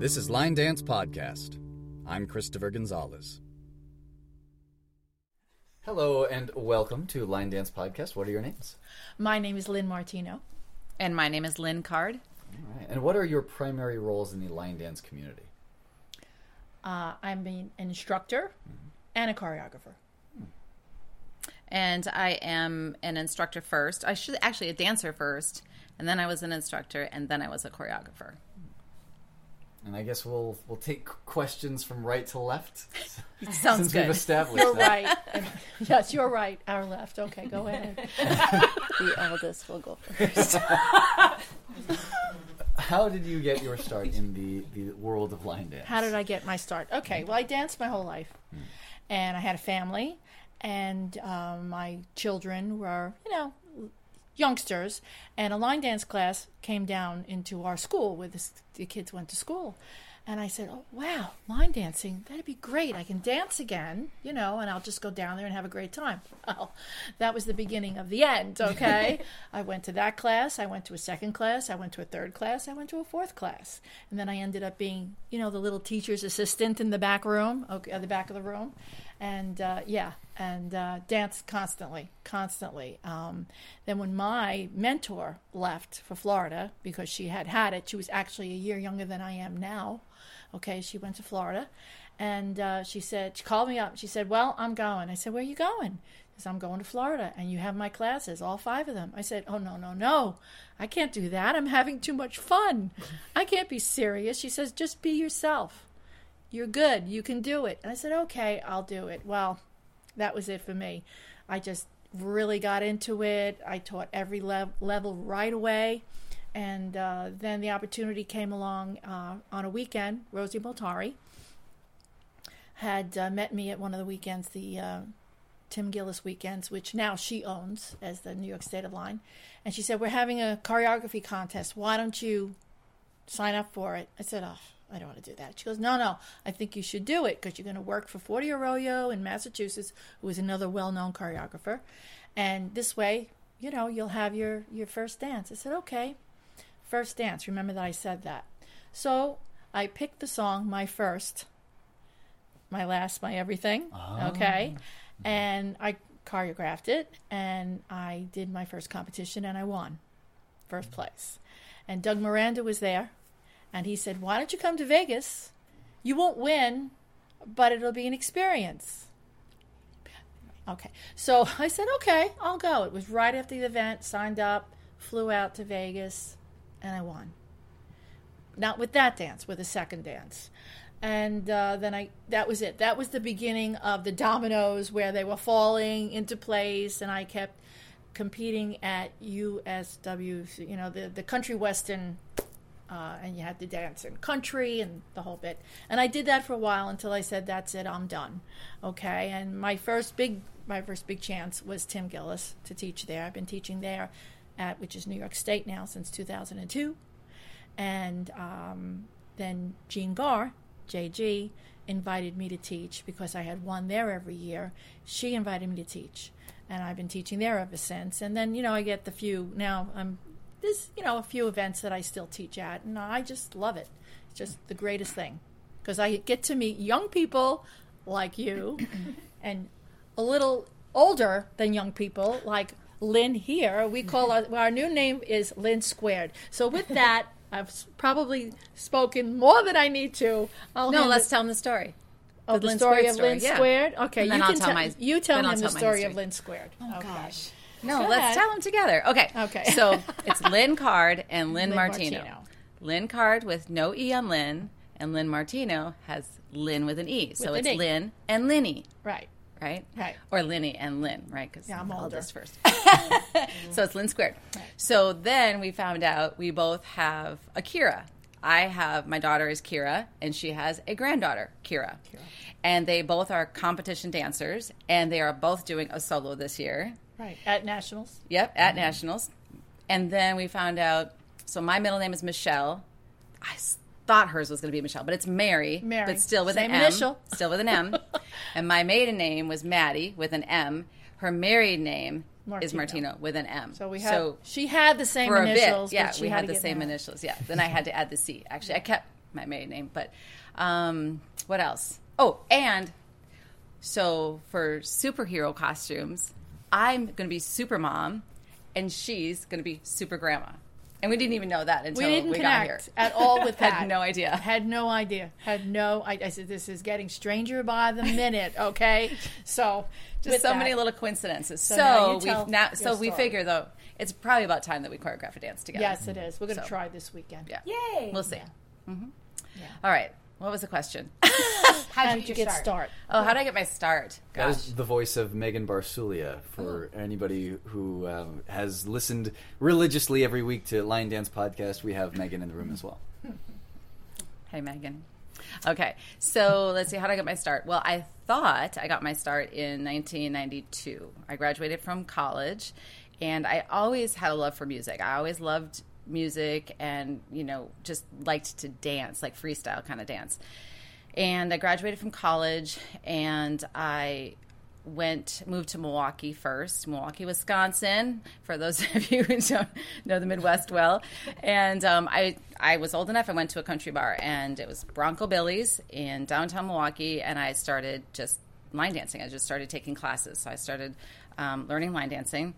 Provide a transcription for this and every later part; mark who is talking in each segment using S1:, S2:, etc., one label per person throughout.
S1: This is Line Dance Podcast. I'm Christopher Gonzalez. Hello and welcome to Line Dance Podcast. What are your names?
S2: My name is Lynn Martino.
S3: And my name is Lynn Card.
S1: All right. And what are your primary roles in the line dance community?
S2: Uh, I'm an instructor and a choreographer.
S3: And I am an instructor first. I should actually a dancer first, and then I was an instructor, and then I was a choreographer.
S1: And I guess we'll we'll take questions from right to left.
S3: Sounds
S1: Since we've
S3: good.
S1: established
S2: You're
S1: that.
S2: right. yes, you're right. Our left. Okay, go ahead.
S4: the eldest will go first.
S1: How did you get your start in the, the world of line dance?
S2: How did I get my start? Okay, well, I danced my whole life, and I had a family, and um, my children were, you know, youngsters, and a line dance class came down into our school where the, the kids went to school. And I said, "Oh wow, line dancing! That'd be great. I can dance again, you know, and I'll just go down there and have a great time." Well, that was the beginning of the end. Okay, I went to that class. I went to a second class. I went to a third class. I went to a fourth class, and then I ended up being, you know, the little teacher's assistant in the back room, okay, at the back of the room, and uh, yeah, and uh, danced constantly, constantly. Um, then when my mentor left for Florida because she had had it, she was actually a year younger than I am now. Okay, she went to Florida, and uh, she said she called me up. She said, "Well, I'm going." I said, "Where are you going?" She "I'm going to Florida, and you have my classes, all five of them." I said, "Oh no, no, no, I can't do that. I'm having too much fun. I can't be serious." She says, "Just be yourself. You're good. You can do it." And I said, "Okay, I'll do it." Well, that was it for me. I just really got into it. I taught every lev- level right away. And uh, then the opportunity came along uh, on a weekend. Rosie Multari had uh, met me at one of the weekends, the uh, Tim Gillis weekends, which now she owns as the New York State of Line. And she said, We're having a choreography contest. Why don't you sign up for it? I said, Oh, I don't want to do that. She goes, No, no, I think you should do it because you're going to work for Forty Arroyo in Massachusetts, who is another well known choreographer. And this way, you know, you'll have your, your first dance. I said, Okay. First dance. Remember that I said that. So I picked the song, My First, My Last, My Everything. Ah. Okay. And I choreographed it and I did my first competition and I won first place. And Doug Miranda was there and he said, Why don't you come to Vegas? You won't win, but it'll be an experience. Okay. So I said, Okay, I'll go. It was right after the event, signed up, flew out to Vegas, and I won. Not with that dance, with a second dance. And uh, then I, that was it. That was the beginning of the dominoes where they were falling into place, and I kept competing at USW, you know, the, the country western uh, and you had to dance in country and the whole bit. And I did that for a while until I said, "That's it, I'm done." Okay. And my first big, my first big chance was Tim Gillis to teach there. I've been teaching there, at which is New York State now since 2002. And um, then Jean Gar, JG, invited me to teach because I had won there every year. She invited me to teach, and I've been teaching there ever since. And then you know I get the few now. I'm there's you know a few events that I still teach at, and I just love it. It's just the greatest thing because I get to meet young people like you, and a little older than young people like Lynn here. We call our, our new name is Lynn Squared. So with that, I've probably spoken more than I need to. I'll
S3: No, let's
S2: it-
S3: tell them the story.
S2: oh, the
S3: Lynn
S2: story
S3: Squared
S2: of Lynn
S3: yeah.
S2: Squared. Okay,
S3: And
S2: you
S3: I'll
S2: can
S3: tell
S2: tell
S3: my-
S2: you tell
S3: then
S2: him the
S3: tell my
S2: story of
S3: history.
S2: Lynn Squared. Oh
S3: Gosh. No,
S2: Go
S3: let's
S2: ahead.
S3: tell them together. Okay.
S2: Okay.
S3: So it's Lynn Card and Lynn,
S2: Lynn
S3: Martino.
S2: Martino.
S3: Lynn Card with no E on Lynn, and Lynn Martino has Lynn with an E. so
S2: With
S3: it's
S2: E.
S3: Lynn and Linny,
S2: Right.
S3: right?
S2: Right.
S3: Or Linny and Lynn, right? Because
S2: Yeah, I'm older.
S3: this first. so it's Lynn squared. So then we found out we both have a Kira. I have my daughter is Kira, and she has a granddaughter, Kira. And they both are competition dancers, and they are both doing a solo this year.
S2: Right. At Nationals.
S3: Yep, at nationals. And then we found out. So my middle name is Michelle. I thought hers was going to be Michelle, but it's Mary.
S2: Mary.
S3: but still with
S2: Same
S3: an M.
S2: initial.
S3: Still with an M. and my maiden name was Maddie with an M. Her married name is
S2: Martino.
S3: Martino with an M.
S2: So we had so she had the same
S3: for a
S2: initials.
S3: bit, yeah, we
S2: had
S3: had the same initials. Yeah. Then I had to add the C. Actually, I kept my maiden name. But um, what else? Oh, and so for superhero costumes, I'm going to be super mom, and she's going to be super grandma. And we didn't even know that until
S2: we
S3: we,
S2: didn't
S3: got here.
S2: at all with that.
S3: Had no idea.
S2: Had no idea. Had no. I, I said this is getting stranger by the minute. Okay, so
S3: Just
S2: with
S3: so
S2: that-
S3: many little coincidences. So,
S2: now you tell
S3: we now
S2: your
S3: so we figure though it's probably about time that we choreograph a dance together.
S2: Yes, it is. We're going to
S3: So.
S2: try this weekend.
S3: Yeah.
S5: Yay!
S3: We'll see.
S2: Yeah.
S3: Mhm. All right. What was the question?
S5: How
S2: How
S5: did
S2: did
S5: you
S2: you get
S5: start?
S2: start?
S3: Oh, how did I get my start?
S1: That
S3: Gosh.
S1: is the voice of Megan Barsulia for
S3: Oh.
S1: anybody who um, has listened religiously every week to Line Dance podcast. We have Megan in the room as well.
S3: Hey, Megan. Okay, so let's see. How did I get my start? Well, I thought I got my start in 1992. I graduated from college, and I always had a love for music. I always loved music and, you know, just liked to dance, like freestyle kind of dance. And I graduated from college, and I went moved to Milwaukee first, Milwaukee, Wisconsin. For those of you who don't know the Midwest well, and um, I I was old enough. I went to a country bar, and it was Bronco Billy's in downtown Milwaukee, and I started just line dancing. I just started taking classes, so I started um, learning line dancing,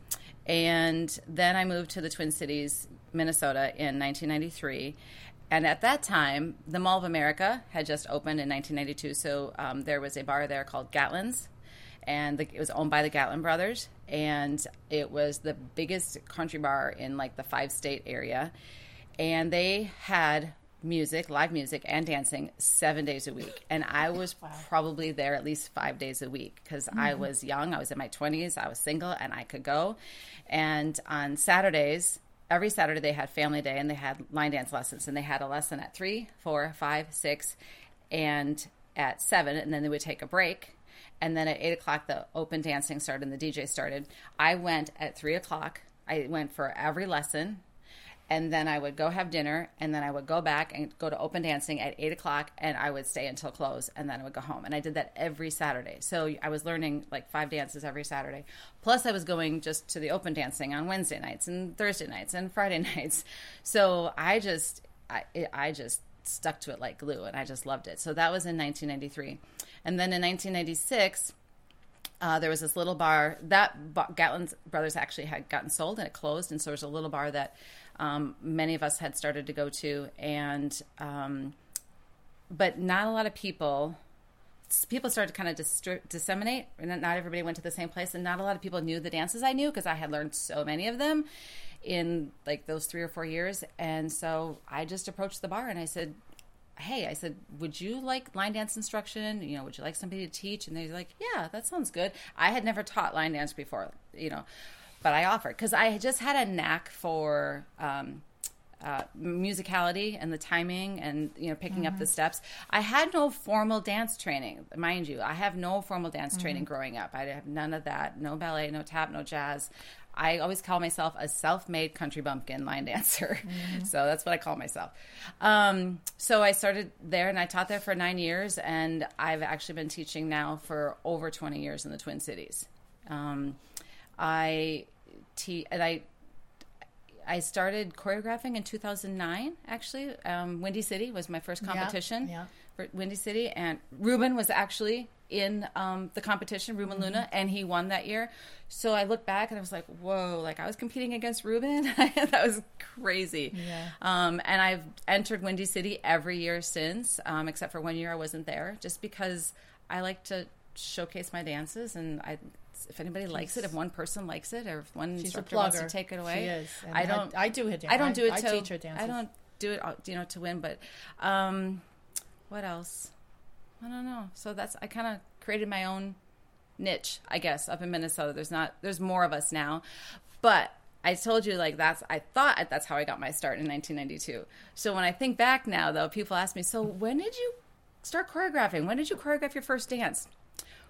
S3: and then I moved to the Twin Cities, Minnesota, in 1993. And at that time, the Mall of America had just opened in 1992. So um, there was a bar there called Gatlin's, and the, it was owned by the Gatlin brothers. And it was the biggest country bar in like the five state area. And they had music, live music, and dancing seven days a week. And I was probably there at least five days a week because I was young. I was in my 20s. I was single and I could go. And on Saturdays, every Saturday they had family day and they had line dance lessons and they had a lesson at three, four, five, six, and at seven, and then they would take a break. And then at eight o'clock, the open dancing started and the DJ started. I went at three o'clock. I went for every lesson, and then I would go have dinner, and then I would go back and go to open dancing at eight o'clock, and I would stay until close, and then I would go home. And I did that every Saturday. So I was learning like five dances every Saturday. Plus, I was going just to the open dancing on Wednesday nights and Thursday nights and Friday nights. So I just, I, I just stuck to it like glue, and I just loved it. So that was in 1993, and then in 1996 uh, there was this little bar that Gatlin's brothers actually had gotten sold and it closed, and so there was a little bar that um, many of us had started to go to, and um, but not a lot of people. People started to kind of distri- disseminate, and not everybody went to the same place, and not a lot of people knew the dances I knew because I had learned so many of them in like those three or four years, and so I just approached the bar and I said, hey, I said, would you like line dance instruction? You know, would you like somebody to teach? And they're like, yeah, that sounds good. I had never taught line dance before, you know, but I offered because I just had a knack for um, uh, musicality and the timing and you know picking up the steps. I had no formal dance training, mind you. I have no formal dance training growing up. I have none of that. No ballet, no tap, no jazz. I always call myself a self-made country bumpkin line dancer, so that's what I call myself. Um, so I started there, and I taught there for nine years, and I've actually been teaching now for over twenty years in the Twin Cities. Um, I te- and I I started choreographing in 2009. Actually, um, Windy City was my first competition
S2: yeah.
S3: for Windy City, and Ruben was actually in um, the competition, Ruben
S2: Mm-hmm.
S3: Luna, and he won that year. So I look back and I was like, "Whoa!" Like I was competing against Ruben. that was crazy.
S2: Yeah.
S3: Um, and I've entered Windy City every year since, um, except for one year I wasn't there, just because I like to showcase my dances and I. If anybody likes it, if one person likes it, or if one
S2: She's
S3: instructor wants to take it away. I don't.
S2: I, do it.
S3: I don't do it
S2: I,
S3: to.
S2: teach her dances.
S3: I don't do it, uh, you know, to win. But um, what else? I don't know. So that's I kind of created my own niche, I guess, up in Minnesota. There's not. There's more of us now, but I told you like that's. I thought that's how I got my start in 1992. So when I think back now, though, people ask me, "So when did you start choreographing? When did you choreograph your first dance?"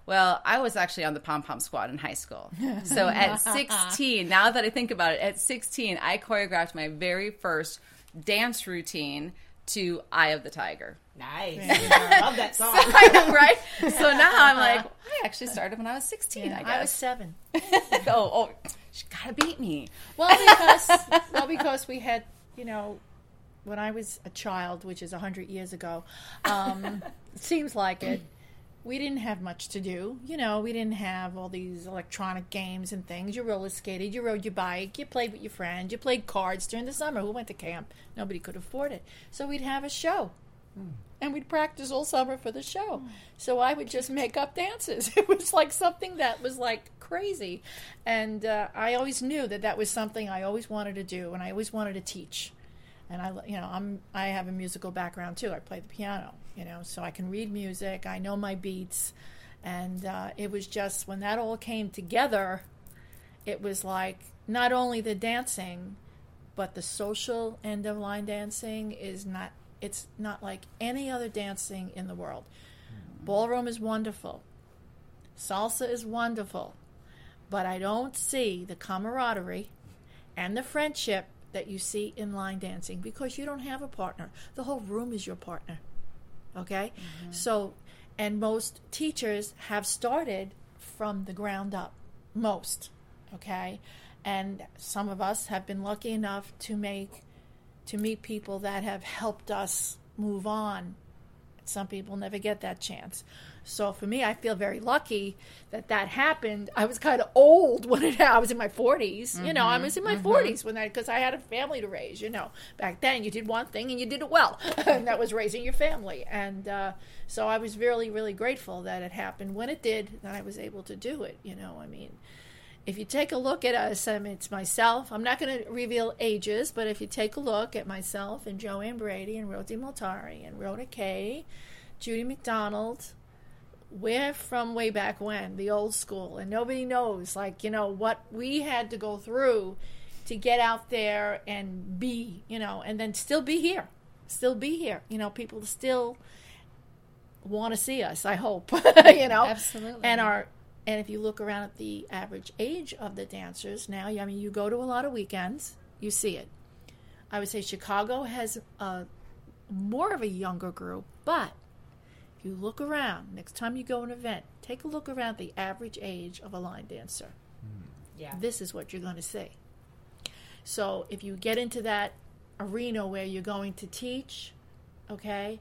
S3: Well, I was actually on the pom pom squad in high school. So at 16, now that I think about it, at 16, I choreographed my very first dance routine to Eye of the Tiger.
S5: Nice. I love that song.
S3: I know, right? So now I'm like, I actually started when I was 16, I
S2: I was
S3: guess.
S2: seven.
S3: oh, oh, she gotta beat me.
S2: Well, because well, because we had you know when I was a child, which is hundred years ago, um, seems like it. We didn't have much to do. You know, we didn't have all these electronic games and things. You roller skated, you rode your bike, you played with your friends, you played cards during the summer. Who went to camp? Nobody could afford it. So we'd have a show. And we'd practice all summer for the show. So I would just make up dances. It was like something that was like crazy. And uh, I always knew that that was something I always wanted to do and I always wanted to teach and I, you know, I'm I have a musical background too. I play the piano, you know, so I can read music. I know my beats, and uh, it was just when that all came together, it was like not only the dancing, but the social end of line dancing is not. It's not like any other dancing in the world. Ballroom is wonderful. Salsa is wonderful, but I don't see the camaraderie and the friendship that you see in line dancing because you don't have a partner. The whole room is your partner. Okay? Mm-hmm. So, and most teachers have started from the ground up. Most. Okay? And some of us have been lucky enough to make, to meet people that have helped us move on. Some people never get that chance. So for me, I feel very lucky that that happened. I was kind of old when it happened. I was in my 40s. You know, I was in my 40s when that because I had a family to raise. You know, back then you did one thing and you did it well, and that was raising your family. And uh, so I was really, really grateful that it happened when it did. That I was able to do it. You know, I mean, if you take a look at us, I mean, it's myself. I'm not going to reveal ages, but if you take a look at myself and Joanne Brady and Rosie Multari and Rhoda Kay, Judy McDonald, we're from way back when, the old school, and nobody knows, like, you know, what we had to go through to get out there and be, you know, and then still be here. Still be here. You know, people still want to see us, I hope, you know.
S3: Absolutely.
S2: And our and if you look around at the average age of the dancers now, I mean, you go to a lot of weekends, you see it. I would say Chicago has a more of a younger group, but you look around, next time you go an event, take a look around the average age of a line dancer. Hmm.
S5: Yeah.
S2: This is what you're going to see. So if you get into that arena where you're going to teach, okay,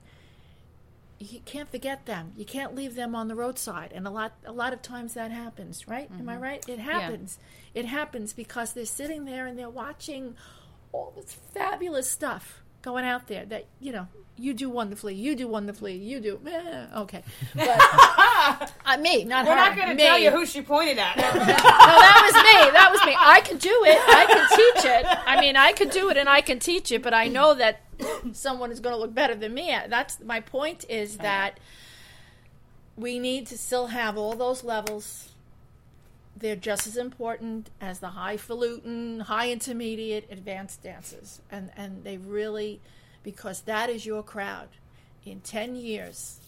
S2: you can't forget them. You can't leave them on the roadside, and a lot a lot of times that happens, right? Am I mm-hmm. right? It happens. It happens because they're sitting there and they're watching all this fabulous stuff going out there that you know you do wonderfully, you do wonderfully, you do eh, okay, but uh, me, not
S5: We're
S2: her.
S5: not going to tell you who she pointed at.
S2: No, that was me. That was me. I can do it. I can teach it. I mean, I could do it and I can teach it, but I know that someone is going to look better than me. That's my point is that we need to still have all those levels. They're just as important as the highfalutin, high intermediate, advanced dances. And and they really because that is your crowd. In 10 years,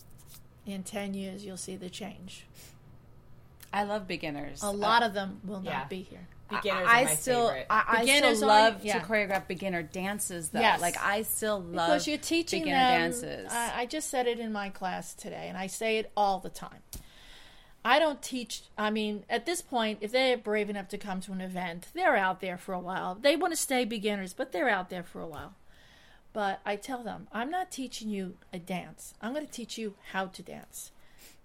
S2: in 10 years you'll see the change.
S3: I love beginners.
S2: A lot uh, of them will
S5: Yeah.
S2: not be here.
S5: Beginners
S3: I
S5: are my
S3: still,
S5: favorite.
S3: I, I
S2: Beginners
S3: still
S2: are-
S3: love
S2: yeah.
S3: to choreograph beginner dances, though.
S2: Yes.
S3: Like I still love
S2: because you're teaching
S3: beginner
S2: them.
S3: dances.
S2: I, I just said it in my class today, and I say it all the time. I don't teach. I mean, at this point, if they're brave enough to come to an event, they're out there for a while. They want to stay beginners, but they're out there for a while. But I tell them, I'm not teaching you a dance. I'm going to teach you how to dance.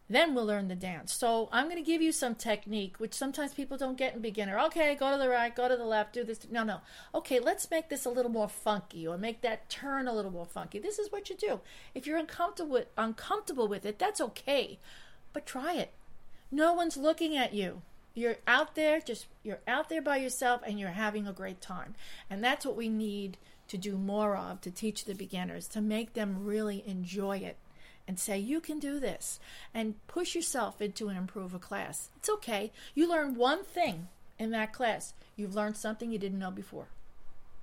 S2: Then we'll learn the dance. So I'm going to give you some technique, which sometimes people don't get in beginner. Okay, go to the right, go to the left, do this. No, no. Okay, let's make this a little more funky, or make that turn a little more funky. This is what you do. If you're uncomfortable with, uncomfortable with it, that's okay, but try it. No one's looking at you. You're out there, just you're out there by yourself, and you're having a great time. And that's what we need to do more of to teach the beginners to make them really enjoy it and say you can do this and push yourself into an a class. It's okay. You learn one thing in that class. You've learned something you didn't know before.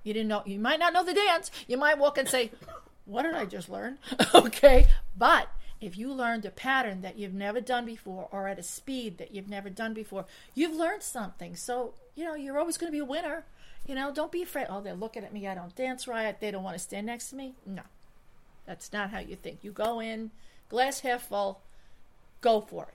S2: You didn't know you might not know the dance. You might walk and say, "What did I just learn?" okay? But if you learned a pattern that you've never done before or at a speed that you've never done before, you've learned something. So, you know, you're always going to be a winner. You know, don't be afraid. Oh, they're looking at me. I don't dance right. They don't want to stand next to me. No. That's not how you think. You go in, glass half full, go for it.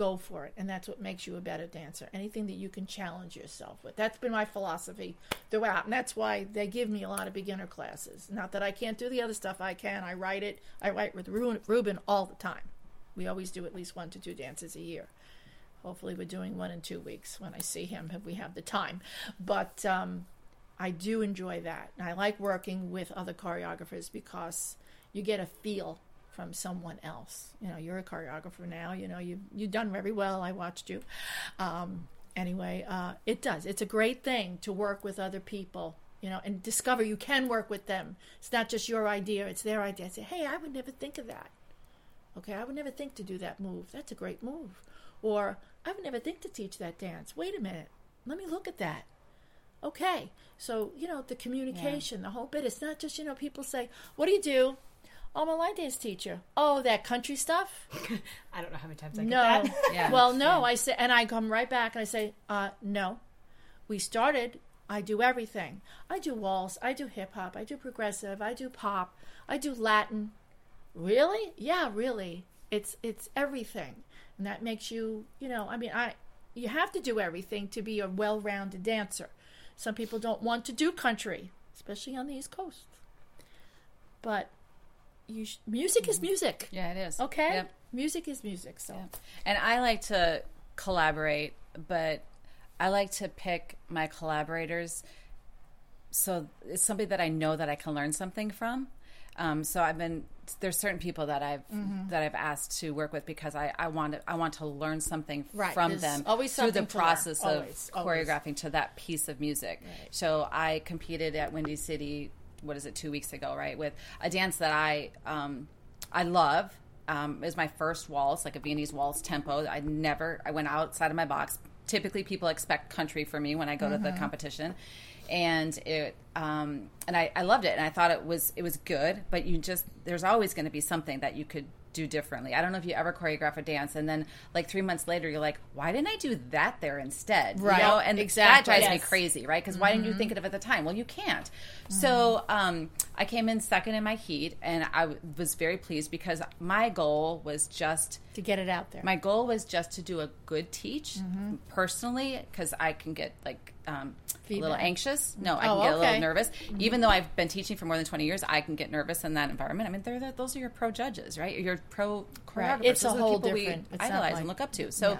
S2: go for it. And that's what makes you a better dancer. Anything that you can challenge yourself with. That's been my philosophy throughout. And that's why they give me a lot of beginner classes. Not that I can't do the other stuff, I can. I write it. I write with Ruben all the time. We always do at least one to two dances a year. Hopefully, we're doing one in two weeks when I see him if we have the time. But um, I do enjoy that. And I like working with other choreographers because you get a feel from someone else. You know, you're a choreographer now. You know, you you've done very well. I watched you. Um, anyway, uh, it does. It's a great thing to work with other people. You know, and discover you can work with them. It's not just your idea; it's their idea. I say, hey, I would never think of that. Okay, I would never think to do that move. That's a great move. Or I would never think to teach that dance. Wait a minute. Let me look at that. Okay. So, you know, the communication, the whole bit. It's not just, you know, people say, What do you do? Oh, I'm a line dance teacher. Oh, that country stuff?
S5: I don't know how many times I get
S2: No.
S5: that.
S3: Yeah.
S2: Well, no. I say, and I come right back and I say, uh, no. We started. I do everything. I do waltz. I do hip hop. I do progressive. I do pop. I do Latin. Really? Yeah, really. It's it's everything, and that makes you, you know. I mean, I you have to do everything to be a well-rounded dancer. Some people don't want to do country, especially on the East Coast. But you sh- music is music.
S3: Yeah, it is.
S2: Okay,
S3: Yep.
S2: music is music. So
S3: And I like to collaborate, but I like to pick my collaborators so it's somebody that I know that I can learn something from. Um, so I've been there's certain people that I've
S2: Mm-hmm.
S3: that I've asked to work with because I, I want to I want to learn something
S2: Right,
S3: from
S2: there's
S3: them
S2: always
S3: through the
S2: something to learn.
S3: process of
S2: Always, always.
S3: choreographing to that piece of music. So I competed at Windy City. What is it? Two weeks ago, right? With a dance that I um, I love. Um, it was my first waltz, like a Viennese waltz tempo. I never I went outside of my box. Typically, people expect country for me when I go to the competition, and it um, and I, I loved it and I thought it was it was good. But you just there's always going to be something that you could do differently. I don't know if you ever choreograph a dance and then like three months later you're like, why didn't I do that there instead? You
S2: Right.
S3: know? And
S2: Exactly.
S3: that drives me crazy, right? Because why didn't you think of it at the time? Well, you can't. So um, I came in second in my heat, and I w- was very pleased because my goal was just
S2: to get it out there.
S3: my goal was just to do a good teach personally because I can get like um, a little anxious. No, I
S2: Oh,
S3: can get a
S2: okay.
S3: little nervous. Even though I've been teaching for more than twenty years, I can get nervous in that environment. I mean, they're, the- those are your pro judges, right? Your pro choreographers.
S2: It's a
S3: Those the
S2: whole
S3: people
S2: different-
S3: we
S2: it's
S3: idolize
S2: like-
S3: and look up to. So.
S2: Yeah.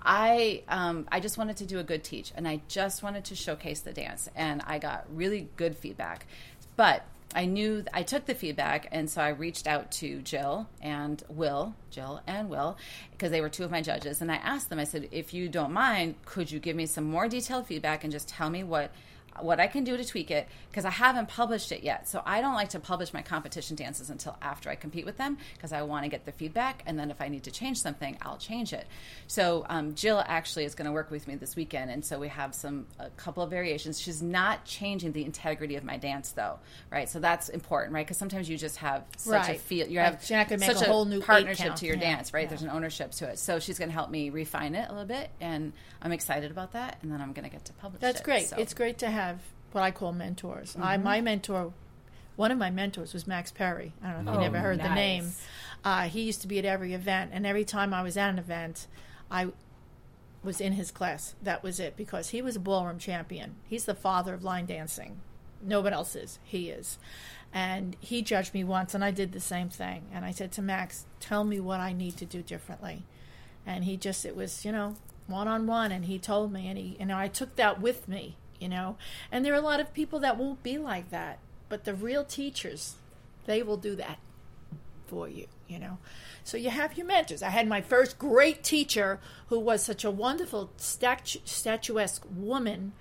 S3: I um, I just wanted to do a good teach, and I just wanted to showcase the dance, and I got really good feedback. But I knew I took the feedback, and so I reached out to Jill and Will, Jill and Will, because they were two of my judges, and I asked them. I said, if you don't mind, could you give me some more detailed feedback and just tell me what what I can do to tweak it because I haven't published it yet. So I don't like to publish my competition dances until after I compete with them because I want to get the feedback. And then if I need to change something, I'll change it. So um, Jill actually is going to work with me this weekend. And so we have some, a couple of variations. She's not changing the integrity of my dance though, right? So that's important, right? Because sometimes you just have such a feel, you have
S2: you're not gonna make
S3: such
S2: a whole new
S3: partnership to your
S2: Yeah.
S3: dance, right?
S2: Yeah.
S3: There's an ownership to it. So she's going to help me refine it a little bit. And I'm excited about that. And then I'm going to get to publish
S2: That's
S3: it.
S2: great.
S3: So-
S2: It's great to have what I call mentors. I my mentor, one of my mentors was Max Perry. I don't know if you
S5: Oh,
S2: never heard the name. Uh, he used to be at every event, and every time I was at an event, I was in his class. That was it because he was a ballroom champion. He's the father of line dancing. Nobody else is. He is. And he judged me once, and I did the same thing. And I said to Max, Tell me what I need to do differently. And he just, it was, you know, one on one. And he told me, and he, you know, I took that with me, you know. And there are a lot of people that won't be like that. But the real teachers, they will do that for you, you know. So you have your mentors. I had my first great teacher who was such a wonderful statu- statuesque woman,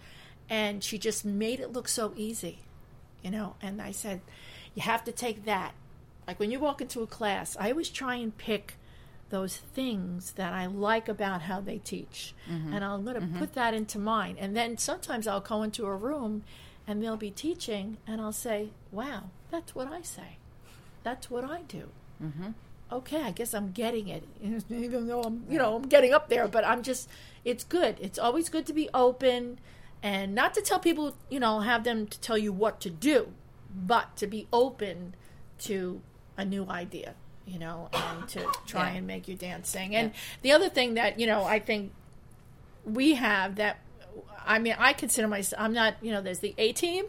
S2: and she just made it look so easy, you know. And I said, you have to take that. Like when you walk into a class, I always try and pick those things that I like about how they teach. Mm-hmm. And I'm going to mm-hmm. put that into mine. And then sometimes I'll go into a room and they'll be teaching, and I'll say, wow, that's what I say. That's what I do. Mm-hmm. Okay, I guess I'm getting it, even though I'm, you know, I'm getting up there. But I'm just, it's good. It's always good to be open, and not to tell people, you know, have them to tell you what to do, but to be open to a new idea. You know, and to try
S3: Yeah.
S2: and make you dance sing. And the other thing that, you know, I think we have that, I mean, I consider myself, I'm not, you know, there's the A team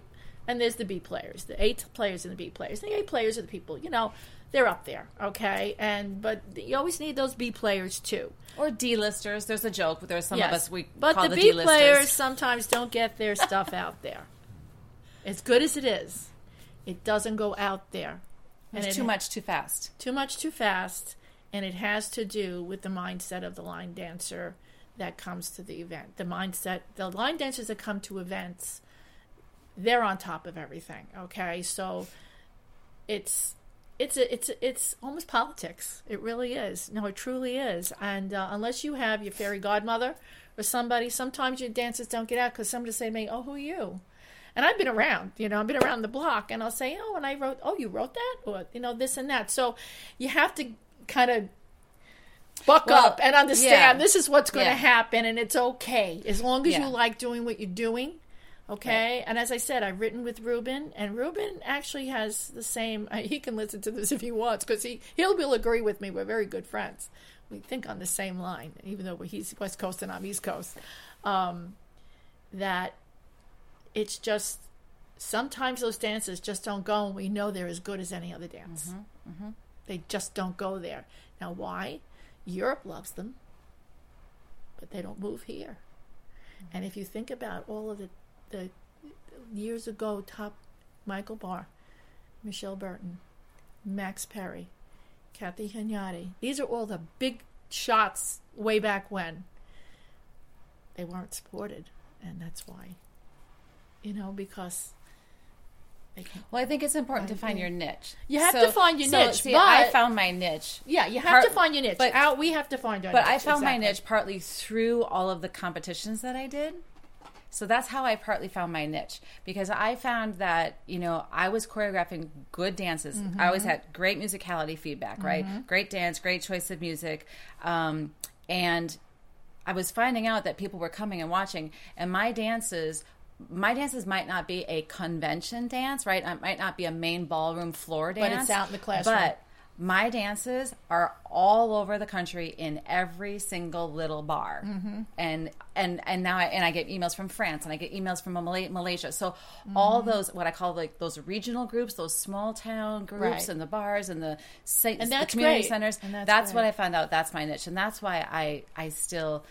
S2: and there's the B players, the A players and the B players. The A players are the people, you know, they're up there, okay? And, but you always need those B players too.
S3: Or D-listers. There's a joke. There's some of us we
S2: but
S3: call
S2: the,
S3: the,
S2: B
S3: D-listers.
S2: players sometimes don't get their stuff out there. As good as it is, it doesn't go out there.
S3: There's
S2: it-
S3: too much too fast.
S2: too much too fast, and it has to do with the mindset of the line dancer that comes to the event. The mindset, the line dancers that come to events, they're on top of everything. Okay, so it's it's a, it's a, it's almost politics. It really is. No, it truly is. And uh, unless you have your fairy godmother or somebody, sometimes your dancers don't get out because somebody say to me, "Oh, who are you?" And I've been around, you know, I've been around the block, and I'll say, "Oh, and I wrote, oh, you wrote that, or you know, this and that." So you have to kind of buck
S3: Well,
S2: up and understand
S3: yeah.
S2: this is what's going to
S3: Yeah.
S2: happen, and it's okay as long as
S3: Yeah.
S2: you like doing what you're doing. Okay, and as I said, I've written with Ruben, and Ruben actually has the same. uh, He can listen to this if he wants, because he he'll will agree with me. We're very good friends. We think on the same line, even though he's West Coast and I'm East Coast. Um, that it's just sometimes those dances just don't go, and we know they're as good as any other dance. Mm-hmm, mm-hmm. They just don't go there. Now, why? Europe loves them, but they don't move here. Mm-hmm. And if you think about all of the, the years ago top Michael Barr, Michelle Burton, Max Perry, Kathy Hunyadi, these are all the big shots way back when. They weren't supported, and that's why. You know, because they can't.
S3: Well, I think it's important to find
S2: yeah.
S3: your niche.
S2: You have to find your
S3: so,
S2: niche,
S3: See,
S2: but-
S3: I found my niche.
S2: Yeah, you have
S3: Part-
S2: to find your niche.
S3: but-
S2: Out, we have to find our
S3: But
S2: niche.
S3: I found my niche partly through all of the competitions that I did. So that's how I partly found my niche because I found that, you know, I was choreographing good dances. I always
S2: Mm-hmm.
S3: had great musicality feedback, right? Great dance, great choice of music. Um, and I was finding out that people were coming and watching, and my dances. My dances might not be a convention dance, right? It might not be a main ballroom floor dance, But
S2: it's out in the classroom.
S3: But my dances are all over the country in every single little bar
S2: Mm-hmm.
S3: and and and now I, and I get emails from France and I get emails from Malaysia so
S2: Mm-hmm.
S3: all those what I call like those regional groups those small town groups
S2: Right.
S3: and the bars and the,
S2: And
S3: the community
S2: great.
S3: centers
S2: And that's
S3: that's, what. I found out that's my niche and that's why I I still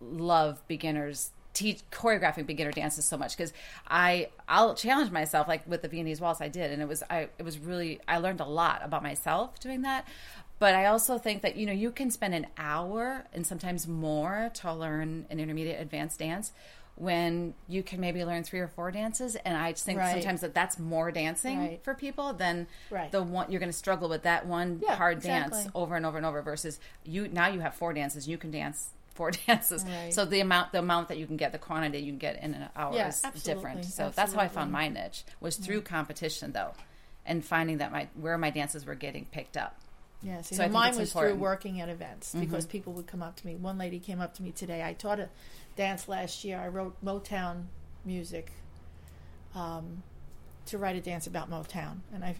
S3: love beginners teach choreographing beginner dances so much because I I'll challenge myself like with the Viennese waltz I did and it was I it was really I learned a lot about myself doing that but I also think that you know you can spend an hour and sometimes more to learn an intermediate advanced dance when you can maybe learn three or four dances and I just think
S2: Right.
S3: sometimes that that's more dancing
S2: Right.
S3: for people than
S2: Right.
S3: the one you're going to struggle with that one
S2: Yeah,
S3: hard dance over and over and over versus you now you have four dances you can dance four dances
S2: Right.
S3: so the amount the amount that you can get the quantity you can get in an hour
S2: Yeah,
S3: is
S2: absolutely,
S3: different so that's how i found my niche was through competition though and finding that my where my dances were getting picked up
S2: Yeah, see,
S3: So
S2: mine was
S3: important.
S2: through working at events because people would come up to me. One lady came up to me today. I taught a dance last year. I wrote Motown music um, to write a dance about Motown, and I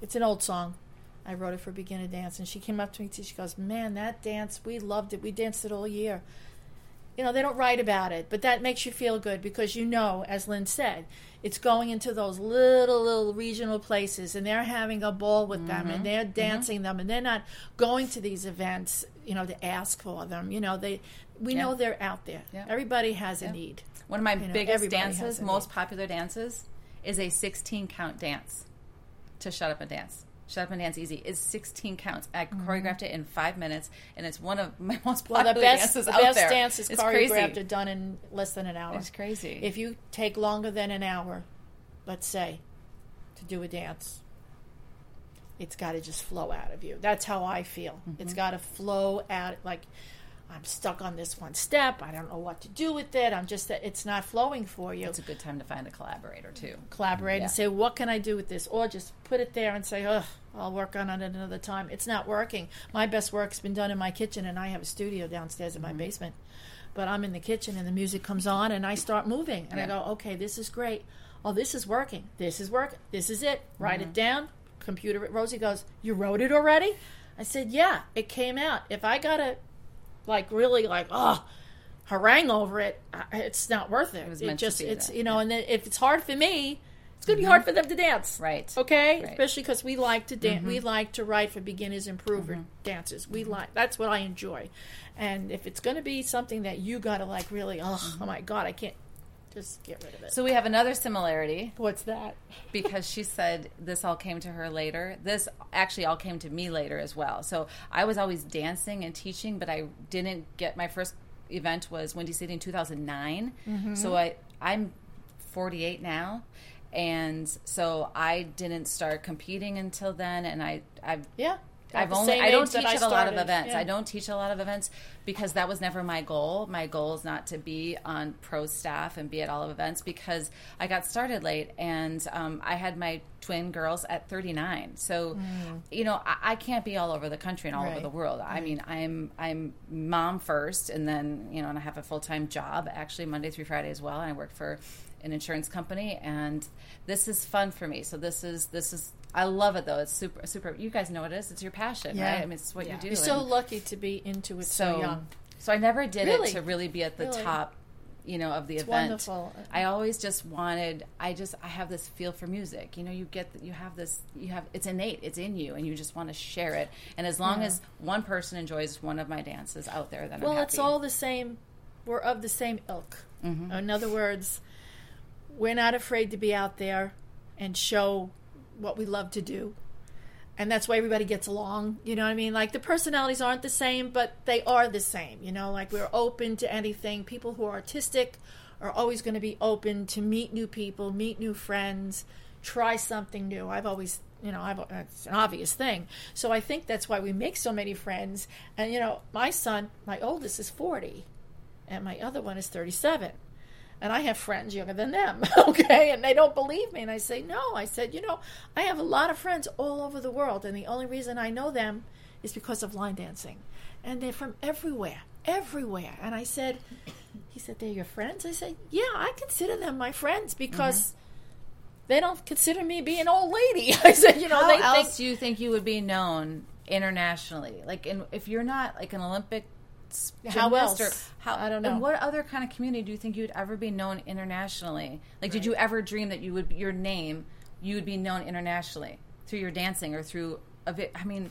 S2: it's an old song. I wrote it for beginner dance, and she came up to me. Too. She goes, "Man, that dance, we loved it. We danced it all year." You know, they don't write about it, but that makes you feel good because you know, as Lynn said, it's going into those little, little regional places and they're having a ball with them
S3: Mm-hmm.
S2: and they're dancing them and they're not going to these events, you know, to ask for them. You know, they, we
S3: Yeah.
S2: know they're out there.
S3: Yeah.
S2: Everybody has a need.
S3: one of my
S2: You
S3: biggest dances most
S2: need.
S3: popular dances is a 16 count dance to shut up and dance Shut Up and Dance Easy is 16 counts. I choreographed it in five minutes, and it's one of my most
S2: Mm-hmm. Well,
S3: popular
S2: the best,
S3: dances
S2: the
S3: out
S2: best
S3: there.
S2: dances
S3: it's
S2: choreographed
S3: crazy.
S2: are done in less than an hour.
S3: It's crazy.
S2: If you take longer than an hour, let's say, to do a dance, it's got to just flow out of you. That's how I feel.
S3: Mm-hmm.
S2: It's got to flow out. Like I'm stuck on this one step. I don't know what to do with it. I'm just that it's not flowing for you.
S3: it's a good time to find a collaborator too.
S2: Collaborate
S3: Yeah.
S2: and say, what can I do with this? Or just put it there and say, oh, I'll work on it another time. It's not working. My best work's been done in my kitchen, and I have a studio downstairs in my
S3: Mm-hmm.
S2: basement. But I'm in the kitchen, and the music comes on, and I start moving, and I go, okay, this is great. Oh, this is working. This is working. This is it. Write
S3: Mm-hmm.
S2: it down. Computer. Rosie goes, you wrote it already? I said, "Yeah, it came out. If I gotta, like, really, like, oh, harangue over it, it's not worth it. It,
S3: was meant to
S2: just, it's
S3: that,
S2: you know, and then if it's hard for me, it's gonna be mm-hmm. hard for them to dance,
S3: Right.
S2: Okay,
S3: Right.
S2: especially because we like to dance. We mm-hmm. like to write for beginners, improver mm-hmm. dances. We like that's what I enjoy, and if it's gonna be something that you gotta like really, oh, oh my god, I can't. Just get rid of it.
S3: So we have another similarity
S2: What's that?
S3: because she said this all came to her later. This actually all came to me later as well. So I was always dancing and teaching, but I didn't get my first event was Windy City in 2009.
S2: Mm-hmm.
S3: So I I'm 48 now. And so I didn't start competing until then and I I've
S2: Yeah.
S3: I've only I don't teach
S2: I
S3: at a lot of events.
S2: yeah.
S3: I don't teach a lot of events because that was never my goal. My goal is not to be on pro staff and be at all of events because I got started late and um, I had my twin girls at 39. So, you know, I, I can't be all over the country and all over
S2: Mm.
S3: The world. I mean, I'm I'm mom first, and then you know, and I have a full time job actually Monday through Friday as well. And I work for an insurance company, and this is fun for me. So this is this is. I love it though. It's super, super. You guys know what it is. It's your passion,
S2: Yeah.
S3: right? I mean, it's what
S5: Yeah.
S3: you do.
S2: You're so
S3: and-
S2: lucky to be into it so,
S3: so
S2: young.
S3: so I never did
S2: Really?
S3: it to really be at the
S2: Really?
S3: top, you know, of the
S2: It's
S3: event.
S2: wonderful.
S3: I always just wanted. I just I have this feel for music. You know, you get you have this. You have it's innate. It's in you, and you just want to share it. And as long as one person enjoys one of my dances out there, then
S2: Well,
S3: I'm happy.
S2: it's all the same. We're of the same ilk.
S3: Mm-hmm.
S2: In other words, we're not afraid to be out there and show what we love to do. And that's why everybody gets along. You know what I mean? Like the personalities aren't the same, but they are the same. You know, like we're open to anything. People who are artistic are always going to be open to meet new people, meet new friends, try something new. I've always, you know, I've, it's an obvious thing. So I think that's why we make so many friends. And, you know, my son, my oldest is 40, and my other one is 37 and I have friends younger than them, okay? And they don't believe me. And I say, no. I said, you know, I have a lot of friends all over the world, and the only reason I know them is because of line dancing. And they're from everywhere, everywhere. And I said, he said, they're your friends? I said, yeah, I consider them my friends because mm-hmm. they don't consider me being an old lady. I said, you know,
S3: How
S2: they
S3: else
S2: think.
S3: do you think you would be known internationally? Like, in, if you're not like an Olympic
S2: How else?
S3: Or how,
S2: I don't know.
S3: And what other kind of community do you think you'd ever be known internationally? Like, did you ever dream that you would your name you would be known internationally through your dancing or through a vi- I mean,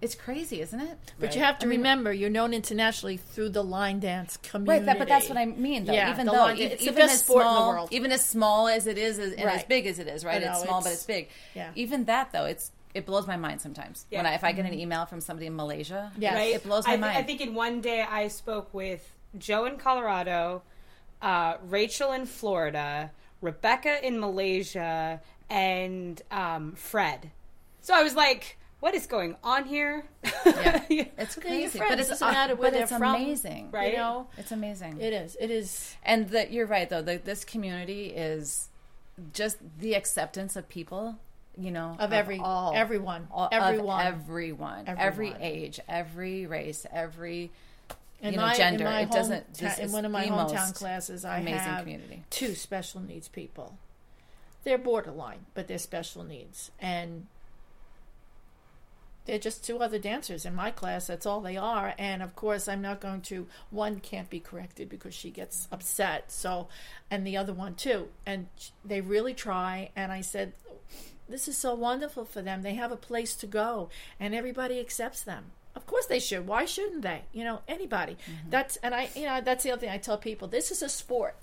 S3: it's crazy, isn't it?
S2: But you have to remember, you're known internationally through the line dance community.
S3: Right, that, but that's what I mean, though.
S2: Yeah,
S3: even
S2: the
S3: though,
S2: line- it's the
S3: even
S2: best
S3: as
S2: sport in the
S3: small,
S2: world.
S3: even as small as it is, as, and as big as it is, right?
S2: I know,
S3: it's small, but
S2: it's-
S3: it's big.
S2: yeah.
S3: Even that, though, it's it blows my mind sometimes. When I, if I get an email from somebody in Malaysia,
S2: Yes.
S5: right?
S3: it blows my
S5: I, thi-
S3: mind.
S5: I think in one day I spoke with Joe in Colorado, uh, Rachel in Florida, Rebecca in Malaysia, and um, Fred. So I was like, "What is going on here?"
S3: Yeah.
S5: Yeah.
S3: it's crazy,
S2: friends.
S3: but it's
S2: Doesn't matter where
S3: but
S2: they're
S3: it's
S2: from,
S3: amazing,
S5: right?
S2: You know,
S3: It's amazing.
S2: it is. It is.
S3: and that you're right though. The, this community is just the acceptance of people. You know,
S2: Of every-
S3: all,
S2: everyone.
S3: all- of
S2: Everyone.
S3: everyone, every age, every race, every
S2: In
S3: you know,
S2: my,
S3: gender.
S2: In my
S3: It doesn't- this
S2: in one of my hometown classes, I
S3: amazing
S2: have
S3: community.
S2: two special needs people. They're borderline, but they're special needs, and they're just two other dancers in my class. That's all they are. And of course, I'm not going to. One can't be corrected because she gets upset. So, and the other one too. And they really try. And I said, this is so wonderful for them. They have a place to go, and everybody accepts them. Of course they should. Why shouldn't they? You know, anybody. Mm-hmm. That's and I, you know, that's the other thing I tell people. This is a sport.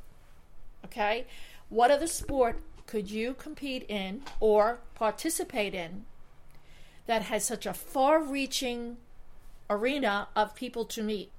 S2: Okay, what other sport could you compete in or participate in that has such a far-reaching arena of people to meet?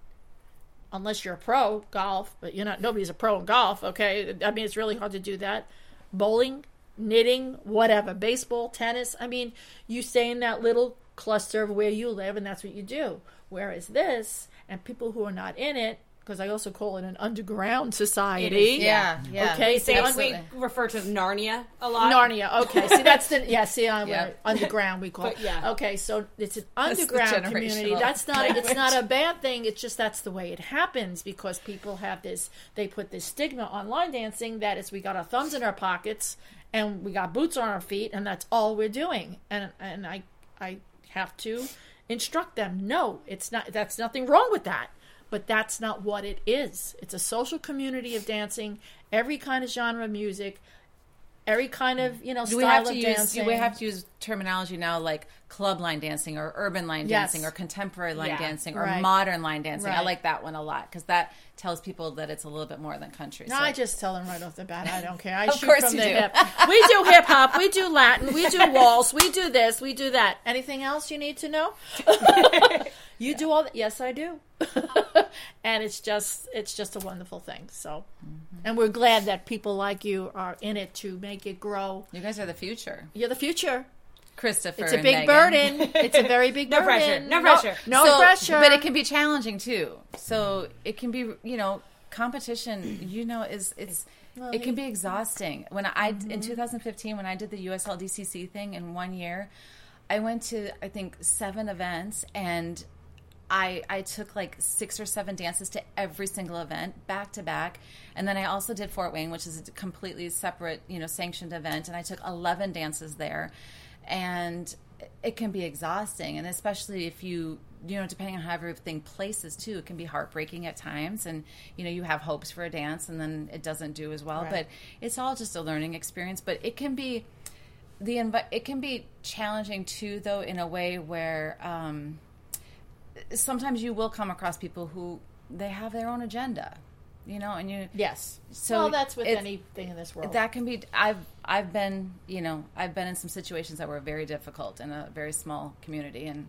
S2: Unless you're a pro golf, but you're not. Nobody's a pro in golf. Okay, I mean it's really hard to do that. Bowling, knitting, whatever, baseball, tennis. I mean, you stay in that little cluster of where you live, and that's what you do. Whereas this, and people who are not in it, because I also call it an underground society.
S3: Yeah, yeah.
S2: Okay, so
S5: Say,
S2: un-
S5: we refer to Narnia a lot.
S2: Narnia. Okay, see that's the yeah. See, I'm uh,
S3: Yeah.
S2: underground. We call.
S5: But, yeah.
S2: Okay, so it's an
S3: the
S2: underground community. That's not. It's not a bad thing. It's just that's the way it happens because people have this. They put this stigma on line dancing that is we got our thumbs in our pockets and we got boots on our feet and that's all we're doing. And and I I have to instruct them. No, it's not. That's nothing wrong with that. But that's not what it is. It's a social community of dancing, every kind of genre of music, every kind of you know
S3: Do
S2: style
S3: we have to
S2: of
S3: use?
S2: dancing.
S3: Do we have to use terminology now like club line dancing or urban line
S2: Yes.
S3: dancing or contemporary line
S5: Yeah.
S3: dancing or
S2: Right.
S3: modern line dancing? I like that one a lot because that tells people that it's a little bit more than country.
S2: No,
S3: So-
S2: I just tell them right off the bat. I don't care. I
S3: Of
S2: shoot
S3: course
S2: from the
S3: do.
S2: hip. We do hip hop. We do Latin. We do waltz. We do this. We do that. Anything else you need to know? you do all that? Yes, I do. and it's just it's just a wonderful thing. So, and we're glad that people like you are in it to make it grow.
S3: you guys are the future,
S2: You're the future.
S3: Christopher.
S2: It's a big
S3: Megan.
S2: burden. It's a very big burden.
S5: No
S2: burden.
S5: pressure. No pressure.
S2: No,
S3: So-
S2: pressure.
S3: But it can be challenging too. So it can be, you know, competition. You know, is it's it can be exhausting. When I
S2: Mm-hmm.
S3: in 2015, when I did the USLDCC thing in one year, I went to I think seven events and. I, I took like six or seven dances to every single event back to back. And then i also did fort wayne which is a completely separate you know sanctioned event. And i took 11 dances there. And it can be exhausting. And especially if you you know depending on how everything places too it can be heartbreaking at times. And you know you have hopes for a dance and then it doesn't do as well.
S2: Right.
S3: but it's all just a learning experience. But it can be the envi- it can be challenging too though in a way where um, sometimes you will come across people who they have their own agenda you know and you
S2: yes.
S3: So
S2: well, that's with anything in this world.
S3: that can be i've i've been you know i've been in some situations that were very difficult in a very small community and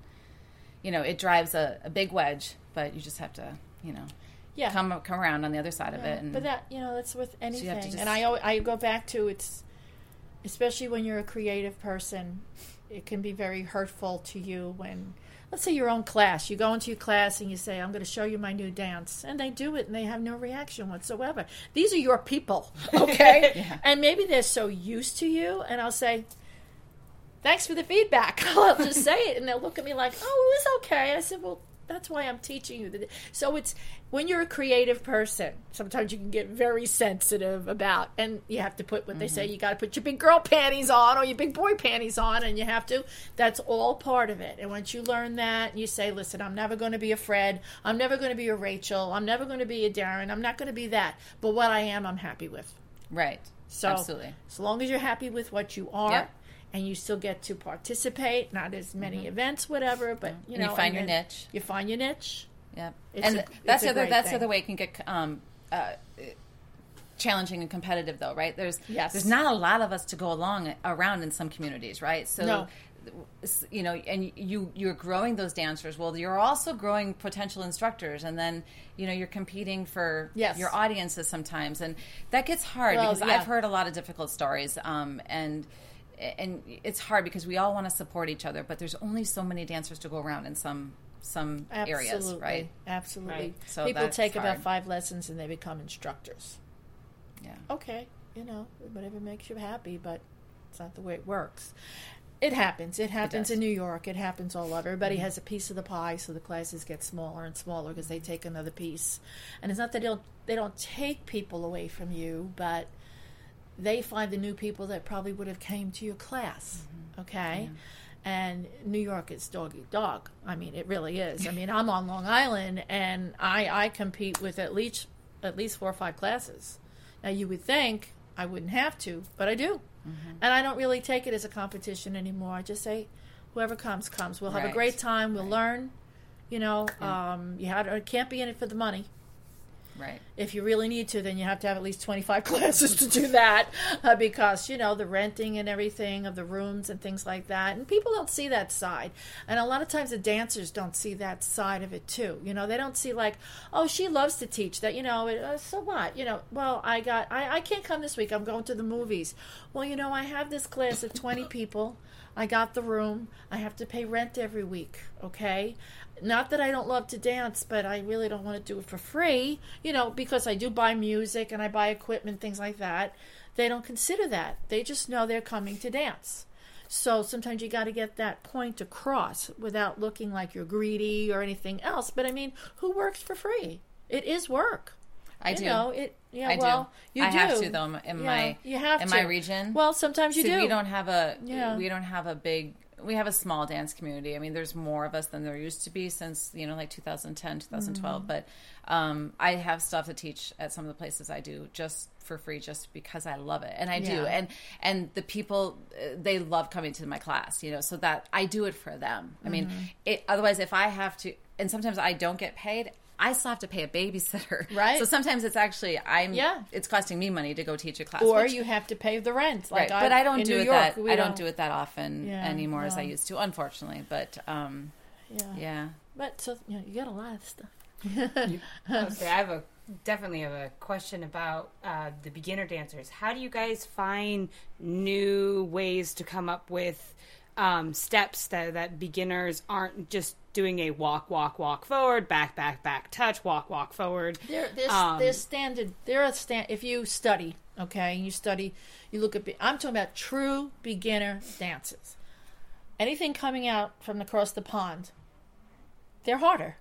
S3: you know it drives a, a big wedge but you just have to you know
S2: yeah.
S3: come come around on the other side of it and
S2: but that you know that's with anything,
S3: you have to just-
S2: and I I go back to it's, especially when you're a creative person, it can be very hurtful to you when, let's say your own class, you go into your class and you say I'm going to show you my new dance, and they do it and they have no reaction whatsoever. These are your people, okay? And maybe they're so used to you, and I'll say. Thanks for the feedback. I'll just say it, and they'll look at me like, "Oh, it was okay." I said, "Well, that's why I'm teaching you." the-" So it's when you're a creative person, sometimes you can get very sensitive about, and you have to put what they say. Mm-hmm. You got to put your big girl panties on or your big boy panties on, and you have to. That's all part of it. And once you learn that, you say, "Listen, I'm never going to be a Fred. I'm never going to be a Rachel. I'm never going to be a Darren. I'm not going to be that. But what I am, I'm happy with."
S3: right
S2: So
S3: absolutely
S2: as long as you're happy with what you are,
S3: Yep.
S2: And you still get to participate, not as many events, whatever, but you
S3: And you find your niche.
S2: You find your niche.
S3: Yep.
S2: It's
S3: and
S2: a-
S3: that's the other that's the other way it can get um, uh, challenging and competitive though, right? There's
S2: Yes.
S3: there's not a lot of us to go along around in some communities, right? So
S2: No.
S3: you know, and you you're growing those dancers. Well, you're also growing potential instructors, and then you know you're competing for
S2: Yes.
S3: your audiences sometimes, and that gets hard
S2: Well,
S3: because
S2: yeah.
S3: I've heard a lot of difficult stories, um, and and it's hard because we all want to support each other, but there's only so many dancers to go around in some some
S2: Absolutely,
S3: areas, right?
S2: Absolutely.
S5: Right.
S3: So
S2: People take about five lessons and they become instructors.
S3: Yeah.
S2: Okay, you know, whatever makes you happy, but it's not the way it works. It happens. It happens
S3: does.
S2: in New York. It happens all over. Everybody mm-hmm. has a piece of the pie, so the classes get smaller and smaller because they take another piece. And it's not that they don't they don't take people away from you, but they find the new people that probably would have came to your class. Okay. And New York is dog eat dog. I mean, it really is. I mean, I'm on Long Island, and I I compete with at least at least four or five classes. Now you would think I wouldn't have to, but I do, and I don't really take it as a competition anymore. I just say, whoever comes comes. We'll have a great time. We'll learn. You know, um, you had, it can't be in it for the money
S3: Right.
S2: if you really need to, then you have to have at least 25 classes to do that uh, because, you know, the renting and everything of the rooms and things like that. And people don't see that side. And a lot of times the dancers don't see that side of it too. You know, they don't see like, oh, she loves to teach that, you know, it, uh, so what? You know, well, I got, I, I can't come this week. I'm going to the movies. Well, you know, I have this class of 20 people. I got the room. I have to pay rent every week, okay? Not that I don't love to dance, but I really don't want to do it for free, you know, because I do buy music and I buy equipment, things like that. They don't consider that. They just know they're coming to dance. So sometimes you got to get that point across without looking like you're greedy or anything else. But I mean, who works for free? It is work.
S3: I
S2: you
S3: do.
S2: know, it. Yeah,
S3: I
S2: well,
S3: do.
S2: you
S3: I
S2: do.
S3: have to though in
S2: Yeah,
S3: my
S2: you have
S3: in
S2: to.
S3: my region.
S2: Well, sometimes you
S3: See,
S2: do.
S3: we don't have a
S2: Yeah.
S3: we don't have a big we have a small dance community. I mean, there's more of us than there used to be since you know like 2010, 2012.
S2: Mm-hmm.
S3: But um, I have stuff to teach at some of the places I do just for free, just because I love it, and I do. And and the people uh, they love coming to my class, you know, so that I do it for them. I mean,
S2: Mm-hmm.
S3: it, otherwise, if I have to, and sometimes I don't get paid. I still have to pay a babysitter,
S2: Right.
S3: So sometimes it's actually I'm
S2: Yeah.
S3: it's costing me money to go teach a class,
S2: or
S3: which-
S2: you have to pay the rent. Like
S3: right. but I don't do
S2: New
S3: it
S2: York,
S3: that
S2: we
S3: I don't do it that often
S2: Yeah,
S3: anymore as I used to, unfortunately. But um,
S2: Yeah.
S3: yeah,
S2: But so you know, you got a lot of stuff.
S5: Okay, I have a definitely have a question about uh, the beginner dancers. How do you guys find new ways to come up with um, steps that that beginners aren't just doing a walk, walk, walk forward, back, back, back, touch, walk, walk forward.
S2: There, there's,
S5: Um,
S2: there's standard. There are stand. If you study, okay, and you study, you look at. I'm talking about true beginner dances. Anything coming out from across the pond, they're harder.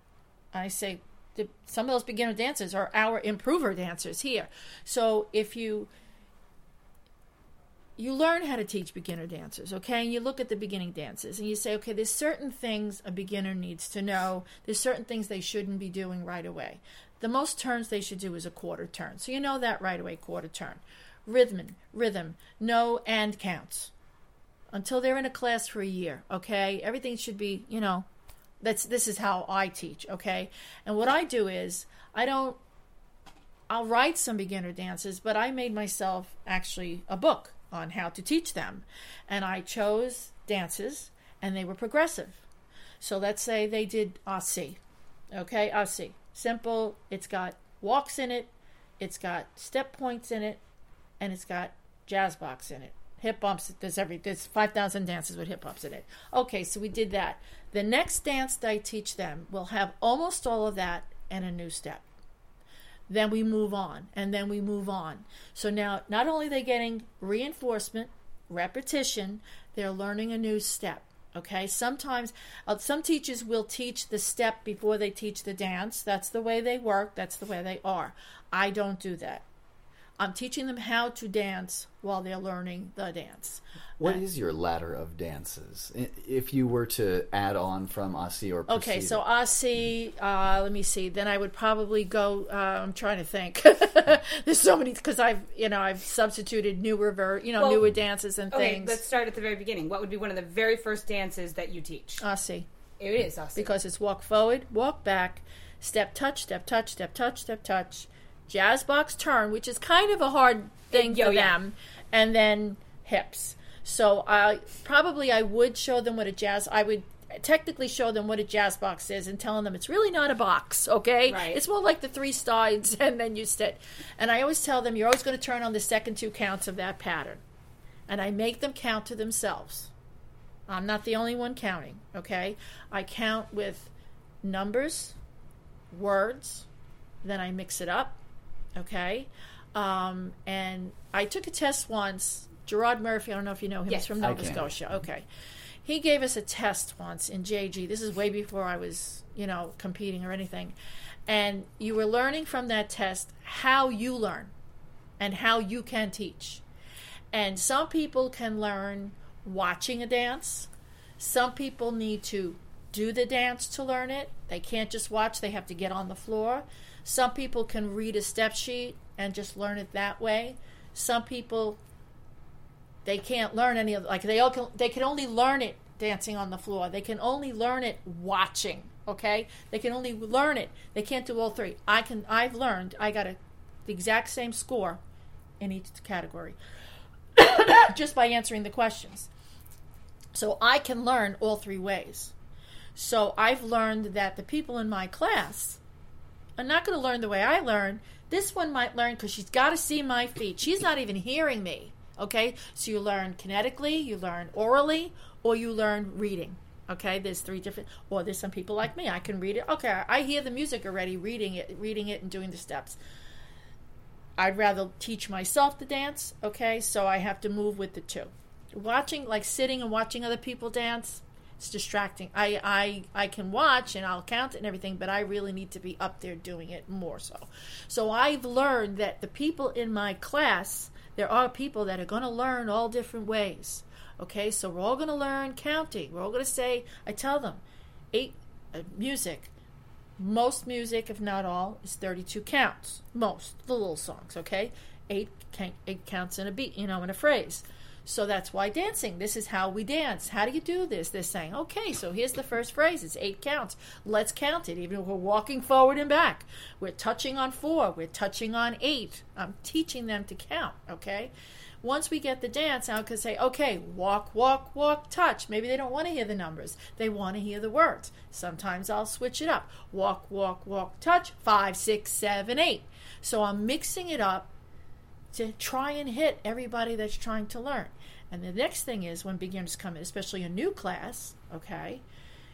S2: I say the, some of those beginner dancers are our improver dancers here. So if you you learn how to teach beginner dancers, okay? And you look at the beginning dances and you say, okay, there's certain things a beginner needs to know. There's certain things they shouldn't be doing right away. The most turns they should do is a quarter turn. So you know that right away, quarter turn. Rhythm, rhythm, no and counts. Until they're in a class for a year, okay? Everything should be, you know, that's this is how I teach, okay? And what I do is I don't I'll write some beginner dances, but I made myself actually a book on how to teach them. And I chose dances and they were progressive. So let's say they did Aussie. Okay, Aussie. Simple. It's got walks in it, it's got step points in it, and it's got jazz box in it. Hip bumps, there's every there's five thousand dances with hip bumps in it. Okay, so we did that. The next dance that I teach them will have almost all of that and a new step then we move on and then we move on. So now not only are they getting reinforcement repetition they're learning a new step okay? Sometimes uh, some teachers will teach the step before they teach the dance. That's the way they work. That's the way they are. I don't do that i'm teaching them how to dance while they're learning the dance
S1: What is your ladder of dances? If you were to add on from Aussie or
S2: Okay,
S1: proceed-
S2: so Aussie, uh, let me see. Then I would probably go. Uh, I'm trying to think. There's so many because I've you know I've substituted newer ver, you know
S5: Well,
S2: newer dances and
S5: Okay,
S2: things.
S5: let's start at the very beginning. What would be one of the very first dances that you teach?
S2: Aussie
S5: It is us.
S2: because it's walk forward, walk back, step touch, step touch, step touch, step touch, jazz box turn, which is kind of a hard thing
S5: Yo,
S2: for
S5: yeah.
S2: them, and then hips. So I probably I would show them what a jazz. I would technically show them what a jazz box is and telling them it's really not a box. Okay,
S5: Right.
S2: it's more like the three sides and then you sit. And I always tell them you're always going to turn on the second two counts of that pattern, and I make them count to themselves. I'm not the only one counting, okay? I count with numbers, words, then I mix it up, okay? Um, and I took a test once. Gerard Murphy, I don't know if you know him,
S5: Yes.
S2: he's from Nova. Scotia, okay. He gave us a test once in JG. This is way before I was, you know, competing or anything. And you were learning from that test how you learn and how you can teach. And some people can learn watching a dance. Some people need to do the dance to learn it. They can't just watch, they have to get on the floor. Some people can read a step sheet and just learn it that way. Some people they can't learn any of like they all can, they can only learn it dancing on the floor. They can only learn it watching, okay? They can only learn it. They can't do all three. I can I've learned I got a the exact same score in each category just by answering the questions. So I can learn all three ways. So I've learned that the people in my class are not going to learn the way I learn. This one might learn because she's got to see my feet. She's not even hearing me. Okay? So you learn kinetically, you learn orally, or you learn reading. Okay? There's three different or there's some people like me. I can read it. Okay, I hear the music already, reading it, reading it and doing the steps. I'd rather teach myself the dance, okay? So I have to move with the two. Watching, like sitting and watching other people dance, it's distracting. I, I, I can watch and I'll count and everything, but I really need to be up there doing it more so. So I've learned that the people in my class, there are people that are going to learn all different ways. Okay, so we're all going to learn counting. We're all going to say, I tell them, eight uh, music. Most music, if not all, is 32 counts. Most, the little songs, okay? Eight, eight counts in a beat, you know, in a phrase. So that's why dancing. This is how we dance. How do you do this? They're saying, okay, so here's the first phrase. It's eight counts. Let's count it. Even if we're walking forward and back, we're touching on four. We're touching on eight. I'm teaching them to count, okay? Once we get the dance, I can say, okay, walk, walk, walk, touch. Maybe they don't want to hear the numbers. They want to hear the words. Sometimes I'll switch it up. Walk, walk, walk, touch. Five, six, seven, eight. So I'm mixing it up to try and hit everybody that's trying to learn. And the next thing is when beginners come in, especially a new class, okay,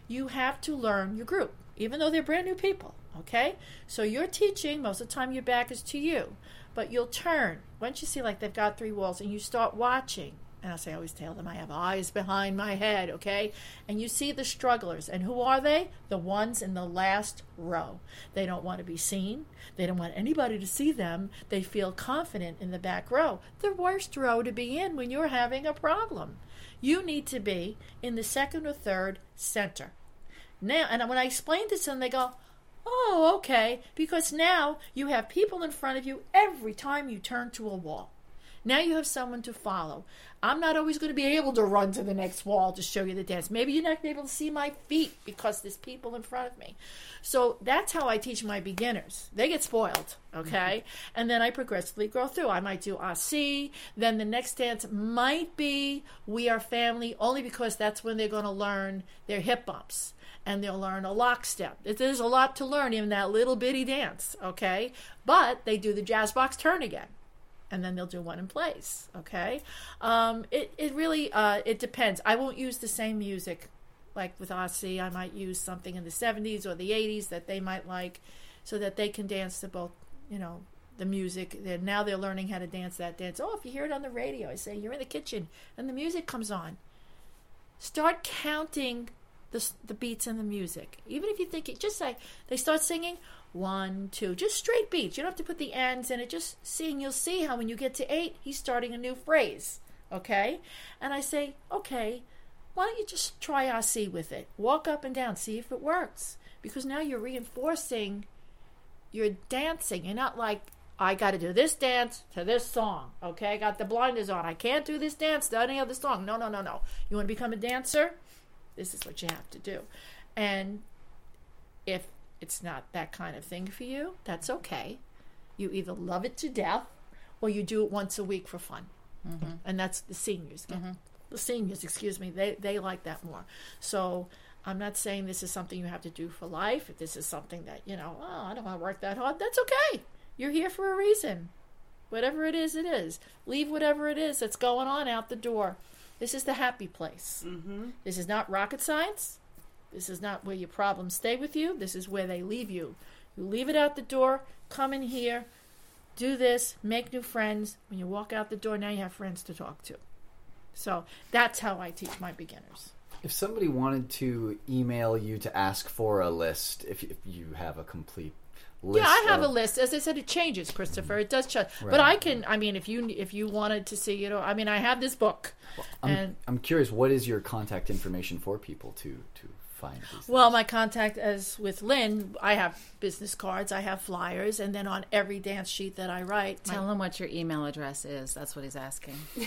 S2: you have to learn your group, even though they're brand new people, okay? So you're teaching, most of the time your back is to you, but you'll turn. Once you see like they've got three walls and you start watching, and I say, I always tell them I have eyes behind my head, okay? And you see the strugglers. And who are they? The ones in the last row. They don't want to be seen. They don't want anybody to see them. They feel confident in the back row. The worst row to be in when you're having a problem. You need to be in the second or third center. Now, and when I explain this to them, they go, Oh, okay, because now you have people in front of you every time you turn to a wall. Now you have someone to follow. I'm not always going to be able to run to the next wall to show you the dance. Maybe you're not going to be able to see my feet because there's people in front of me. So that's how I teach my beginners. They get spoiled, okay? Mm-hmm. And then I progressively grow through. I might do Aussie. Then the next dance might be We Are Family, only because that's when they're going to learn their hip bumps and they'll learn a lockstep. There's a lot to learn in that little bitty dance, okay? But they do the jazz box turn again and then they'll do one in place. Okay, um, it it really uh, it depends. I won't use the same music like with Aussie. I might use something in the '70s or the '80s that they might like, so that they can dance to both. You know the music. They're, now they're learning how to dance that dance. Oh, if you hear it on the radio, I say you're in the kitchen and the music comes on. Start counting the the beats and the music. Even if you think it, just say they start singing one, two, just straight beats. You don't have to put the ends in it. Just seeing, you'll see how when you get to eight, he's starting a new phrase. Okay? And I say, okay, why don't you just try Aussie with it? Walk up and down, see if it works. Because now you're reinforcing your dancing. You're not like, I got to do this dance to this song. Okay, I got the blinders on. I can't do this dance to any other song. No, no, no, no. You want to become a dancer? This is what you have to do. And if it's not that kind of thing for you, that's okay. You either love it to death or you do it once a week for fun. Mm-hmm. And that's the seniors get. Mm-hmm. The seniors, excuse me, they, they like that more. So I'm not saying this is something you have to do for life. If this is something that, you know, oh, I don't want to work that hard, that's okay. You're here for a reason. Whatever it is, it is. Leave whatever it is that's going on out the door. This is the happy place. Mm-hmm. This is not rocket science. This is not where your problems stay with you. This is where they leave you. You leave it out the door, come in here, do this, make new friends. When you walk out the door, now you have friends to talk to. So that's how I teach my beginners.
S1: If somebody wanted to email you to ask for a list, if, if you have a complete list,
S2: yeah, I have
S1: of,
S2: a list. As I said, it changes, Christopher. It does change.
S1: Right.
S2: But I can. I mean, if you if you wanted to see, you know, I mean, I have this book,
S1: I'm,
S2: and
S1: I'm curious, what is your contact information for people to to find these?
S2: Well, my contact as with Lynn, I have business cards, I have flyers, and then on every dance sheet that I write, my-
S3: Tell him what your email address is. That's what he's asking.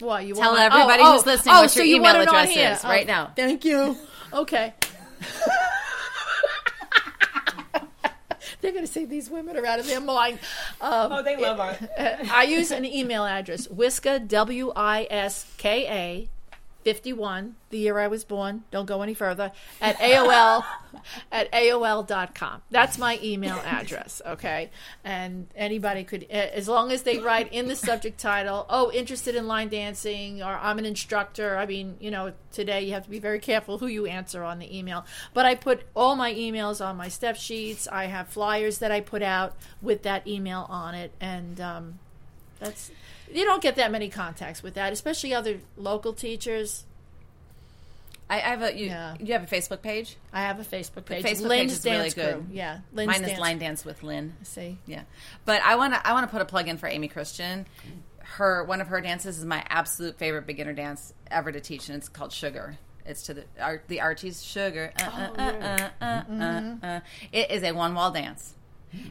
S2: Well, you
S3: Tell
S2: want my-
S3: everybody
S2: oh,
S3: who's
S2: oh,
S3: listening
S2: oh,
S3: what
S2: so
S3: your
S2: you
S3: email
S2: want it on
S3: address
S2: here.
S3: is right now.
S2: Thank you. Okay. They're going to say these women are out of their mind. Um,
S5: Oh, they love art.
S2: I use an email address, Wiska, W I S K A, 51, the year I was born, don't go any further, at AOL, at AOL.com. That's my email address, okay? And anybody could, as long as they write in the subject title, oh, interested in line dancing, or I'm an instructor. I mean, you know, today you have to be very careful who you answer on the email. But I put all my emails on my step sheets. I have flyers that I put out with that email on it. And, um, that's you don't get that many contacts with that, especially other local teachers.
S3: I, I have a you.
S2: Yeah.
S3: You have a Facebook page.
S2: I have a Facebook page.
S3: Facebook
S2: Lynn's
S3: page is really good.
S2: Crew. Yeah, Lynn's
S3: Mine
S2: Dance.
S3: is Line Dance with Lynn.
S2: See,
S3: Yeah, but I want to I want to put a plug in for Amy Christian. her one of her dances is my absolute favorite beginner dance ever to teach, and it's called Sugar. It's to the the Archie's Sugar. Uh, uh, uh, uh, uh, uh, uh. It is a one wall dance,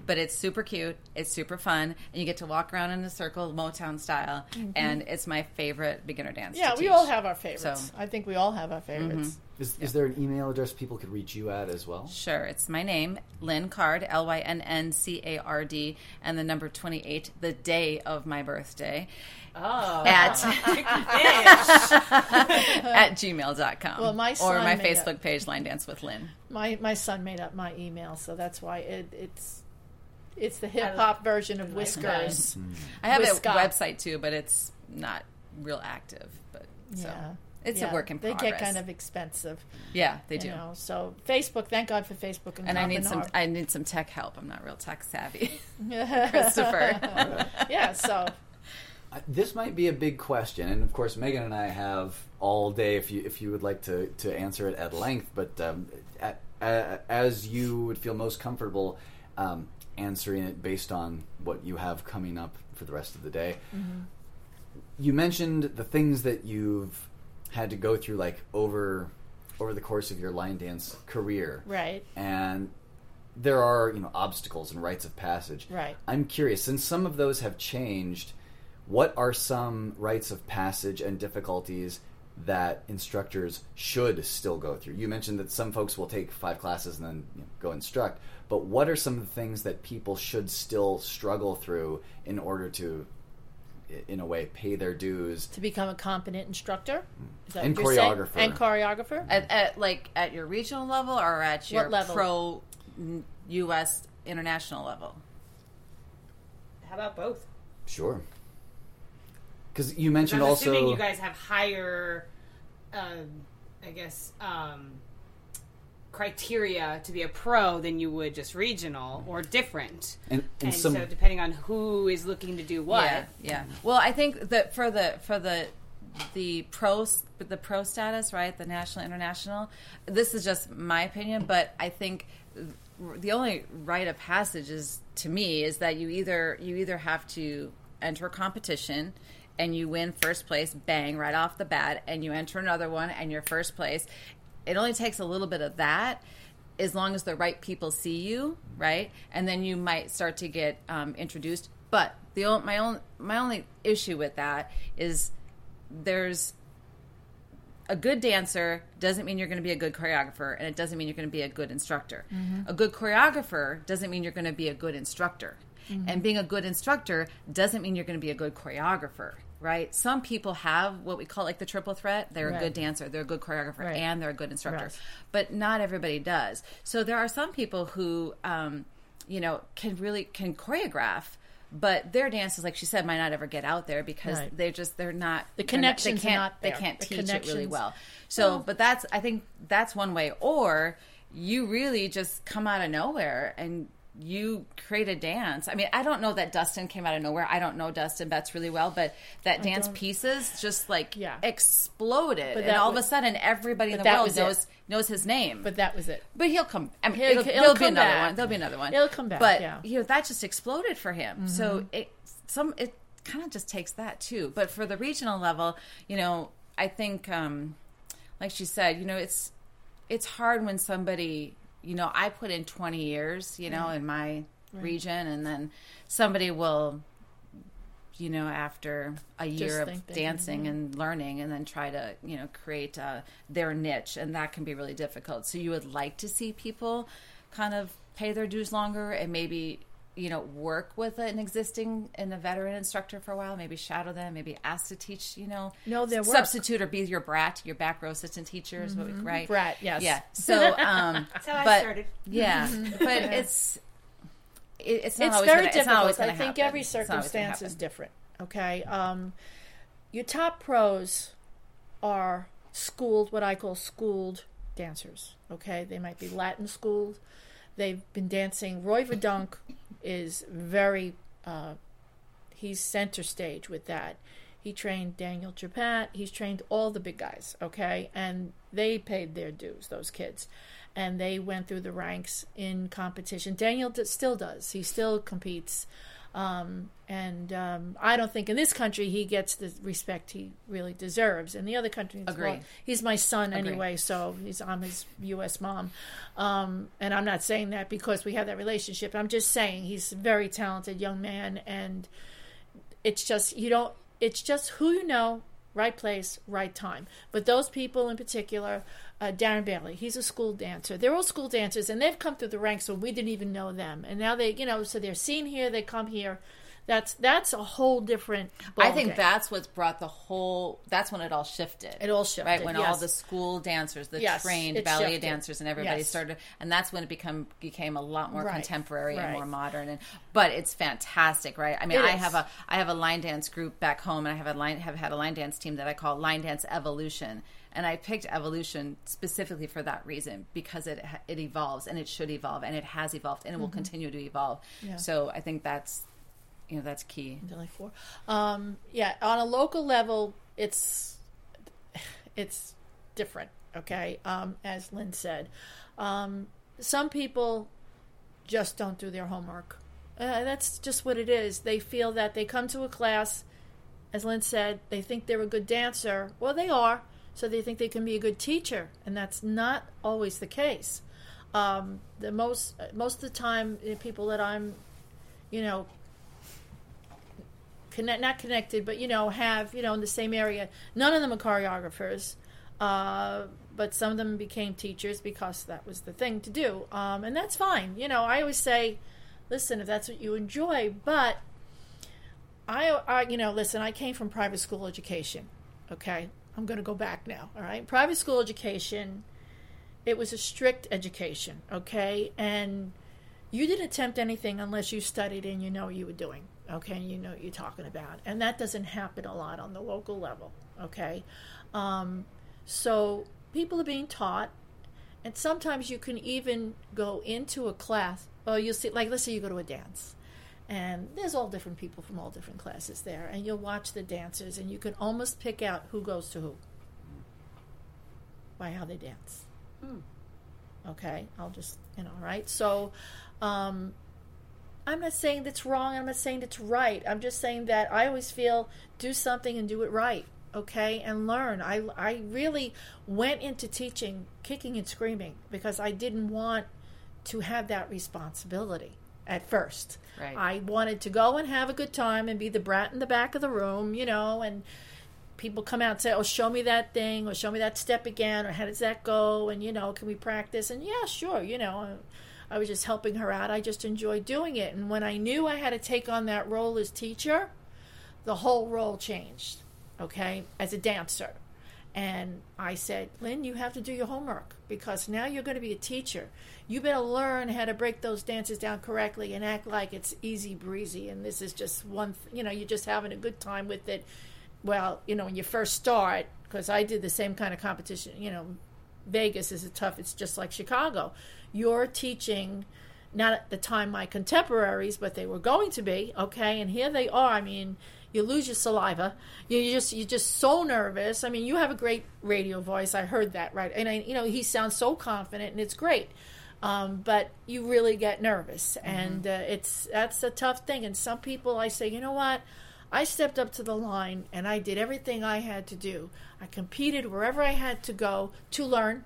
S3: but it's super cute. It's super fun, and you get to walk around in a circle, Motown style, and it's my favorite beginner dance.
S2: Yeah,
S3: to
S2: we
S3: teach.
S2: all have our favorites.
S3: So- Mm-hmm.
S2: I think we all have our favorites.
S1: Is, is there an email address people could reach you at as well?
S3: Sure, it's my name, Lynn Card, L Y N N C A R D, and the number 28, the day of my birthday,
S5: Oh,
S3: at, at gmail.com.
S2: Well, my
S3: or my
S2: made
S3: Facebook page, Line Dance with Lynn.
S2: My my son made up my email, so that's why it, it's it's the hip hop version of Whiskers.
S3: I have
S2: With
S3: a website too, but it's not real active. But so
S2: Yeah.
S3: it's
S2: Yeah,
S3: a work in progress.
S2: they get kind of expensive,
S3: yeah, they do.
S2: know. So Facebook, thank God for Facebook and,
S3: And I need
S2: and
S3: some.
S2: Harp.
S3: I need some tech help. I'm not real tech savvy, Christopher.
S2: yeah. So
S1: Uh, This might be a big question, and of course, Megan and I have all day if you if you would like to, to answer it at length. But um, a a as you would feel most comfortable um, answering it based on what you have coming up for the rest of the day. Mm-hmm. You mentioned the things that you've had to go through, like over over the course of your line dance career,
S2: right,
S1: and there are you know obstacles and rites of passage.
S2: Right.
S1: I'm curious, since some of those have changed, what are some rites of passage and difficulties that instructors should still go through? You mentioned that some folks will take five classes and then you know, go instruct, but what are some of the things that people should still struggle through in order to, in a way, pay their dues?
S2: to become a competent instructor Is that
S1: And
S2: what saying?
S1: choreographer.
S2: and choreographer.
S3: at, at like at your regional level or at your
S2: level?
S3: pro U.S. international level.
S5: how about both?
S1: Sure. Because you mentioned
S5: I'm
S1: also.
S5: assuming you guys have higher, um, I guess, um, criteria to be a pro than you would just regional or different.
S1: and, and
S5: And
S1: some
S5: so, depending on who is looking to do what,
S3: Yeah, yeah. Well, I think that for the for the the pro the pro status, right, the national international. This is just my opinion, but I think the only rite of passage is to me is that you either you either have to enter a competition and you win first place, bang, right off the bat, and you enter another one and you're first place. It only takes a little bit of that as long as the right people see you, right? And then you might start to get um, introduced. But the o- my own my only issue with that is there's a good dancer doesn't mean you're going to be a good choreographer, and it doesn't mean you're going to be a good instructor. A good choreographer doesn't mean you're going to be a good instructor, and being a good instructor doesn't mean you're going to be a good choreographer. Right? Some people have what we call like the triple threat. They're a good dancer, they're a good choreographer,
S2: Right.
S3: and they're a good instructor.
S2: Right.
S3: But not everybody does. So there are some people who, um, you know, can really can choreograph, but their dances, like she said, might not ever get out there because
S2: Right.
S3: they're just they're not
S2: The connections
S3: they can't
S2: not
S3: they can't
S2: The
S3: teach it really well. So, but that's I think that's one way. Or you really just come out of nowhere and you create a dance. I mean, I don't know that Dustin came out of nowhere. I don't know Dustin Betts really well, but that dance
S2: don't-
S3: pieces just like
S2: Yeah.
S3: exploded,
S2: But
S3: and all of a sudden everybody in the world
S2: was it.
S3: knows knows his name.
S2: but that was it.
S3: But he'll come. I mean,
S2: He'll-
S3: it'll,
S2: he'll
S3: there'll be another
S2: back.
S3: one. There'll be another one.
S2: He'll come back,
S3: But
S2: yeah. Mm-hmm.
S3: you know that just exploded for him. So it some it kind of just takes that too. But for the regional level, you know, I think, um, like she said, you know, it's it's hard when somebody, you know, I put in twenty years, you know, in my region, and then somebody will. You know, after a year of
S2: think they can
S3: dancing and learning, and then try to, you know, create uh, their niche, and that can be really difficult. So you would like to see people kind of pay their dues longer and maybe you know work with an existing and a veteran instructor for a while maybe shadow them maybe ask to teach you know
S2: No, their work.
S3: substitute or be your brat your back row assistant teacher is what we right
S2: Brat, yes.
S3: yeah so um
S5: That's how I
S3: but
S5: started.
S3: yeah but it's it, it's not
S2: it's
S3: always
S2: very
S3: gonna, it's not always
S2: difficult. I think
S3: happen.
S2: every
S3: It's not always gonna
S2: circumstance is different. Okay, um, your top pros are schooled, what I call schooled dancers. Okay, they might be Latin schooled. They've been dancing. Roy Verdonk is very. Uh, he's center stage with that. He trained Daniel Trepat. He's trained all the big guys, okay? And they paid their dues, those kids. And they went through the ranks in competition. Daniel d- still does. He still competes. Um, and um, I don't think in this country he gets the respect he really deserves. In the other countries,
S3: Agree.
S2: well, he's my son anyway, so he's I'm his U.S. mom. Um, and I'm not saying that because we have that relationship. I'm just saying he's a very talented young man, and it's just you don't. It's just who you know, right place, right time. But those people in particular, uh, Darren Bailey, he's a school dancer. They're all school dancers, and they've come through the ranks when we didn't even know them. And now they, you know, so they're seen here, they come here. That's that's a whole different.
S3: I think
S2: ballgame.
S3: that's what's brought the whole. That's when it all shifted.
S2: It all shifted,
S3: right when all the school dancers, the
S2: Yes,
S3: trained ballet
S2: shifted.
S3: dancers, and everybody
S2: Yes.
S3: started, and that's when it become became a lot more
S2: Right,
S3: contemporary and more modern. And but it's fantastic, right? I mean,
S2: It
S3: I
S2: is.
S3: have a I have a line dance group back home, and I have a line have had a line dance team that I call Line Dance Evolution. And I picked evolution specifically for that reason because it it evolves and it should evolve and it has evolved and it will continue to evolve.
S2: Mm-hmm. Yeah.
S3: So I think that's you know that's key.
S2: Four. Um, yeah, on a local level, it's it's different. Okay, um, as Lynn said, um, some people just don't do their homework. Uh, that's just what it is. They feel that they come to a class, as Lynn said, they think they're a good dancer. Well, they are, so they think they can be a good teacher, and that's not always the case. Um, the most most of the time, the people that I'm, you know, connect not connected, but you know, have you know in the same area. None of them are choreographers, uh, but some of them became teachers because that was the thing to do, um, and that's fine. You know, I always say, listen, if that's what you enjoy, but I, I, you know, listen, I came from private school education. Okay, I'm going to go back now. All right, private school education. It was a strict education. Okay, and you didn't attempt anything unless you studied and you know what you were doing okay you know what you're talking about. And that doesn't happen a lot on the local level okay? Um, so people are being taught and sometimes you can even go into a class well you'll see like let's say you go to a dance and there's all different people from all different classes there and you'll watch the dancers and you can almost pick out who goes to who by how they dance. Okay i'll just you know right? So um, i'm not saying that's wrong i'm not saying that's right i'm just saying that i always feel do something and do it right okay and learn i i really went into teaching kicking and screaming because i didn't want to have that responsibility at first
S3: Right.
S2: i wanted to go and have a good time and be the brat in the back of the room you know and people come out and say, "Oh, show me that thing," or "Show me that step again," or "How does that go?" And you know, can we practice? And yeah, sure. You know, I was just helping her out. I just enjoyed doing it. And when I knew I had to take on that role as teacher, the whole role changed. Okay, as a dancer. And I said, Lynn, you have to do your homework because now you're going to be a teacher. You better learn how to break those dances down correctly and act like it's easy breezy. And this is just one, th- you know, you're just having a good time with it well, you know, when you first start, because I did the same kind of competition, you know, Vegas is a tough, it's just like Chicago. You're teaching, not at the time my contemporaries, but they were going to be, okay, and here they are. I mean, you lose your saliva. You just you're just so nervous. I mean, you have a great radio voice. I heard that right, and I, you know he sounds so confident, and it's great. Um, but you really get nervous, and uh, it's that's a tough thing. And some people, I say, you know what? I stepped up to the line and I did everything I had to do. I competed wherever I had to go to learn,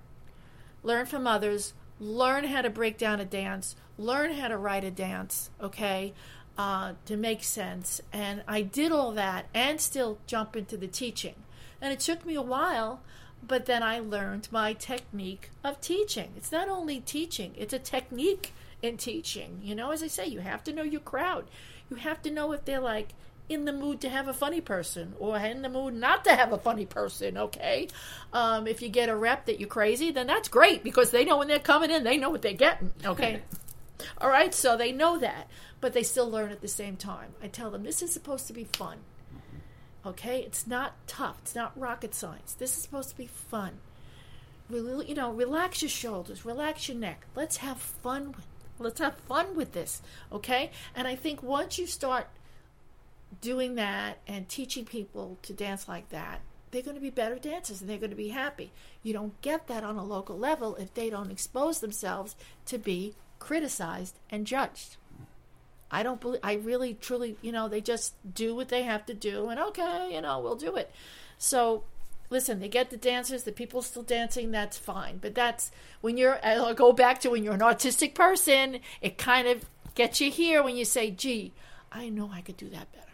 S2: learn from others, learn how to break down a dance, learn how to write a dance, okay, uh, to make sense. And I did all that and still jump into the teaching. And it took me a while, but then I learned my technique of teaching. It's not only teaching, it's a technique in teaching. You know, as I say, you have to know your crowd. You have to know if they're like, in the mood to have a funny person or in the mood not to have a funny person, okay? Um, if you get a rep that you're crazy, then that's great because they know when they're coming in, they know what they're getting, okay? All right, so they know that, but they still learn at the same time. I tell them this is supposed to be fun, okay? It's not tough, it's not rocket science. This is supposed to be fun. Rel- You know, relax your shoulders, relax your neck. Let's have fun with Let's have fun with this, okay? And I think once you start doing that and teaching people to dance like that, they're going to be better dancers and they're going to be happy. You don't get that on a local level if they don't expose themselves to be criticized and judged. I don't believe. I really, truly, you know, they just do what they have to do, and okay, you know, we'll do it. So, listen, they get the dancers, the people still dancing. That's fine, but that's when you're. I'll go back to when you're an autistic person. It kind of gets you here when you say, "Gee, I know I could do that better."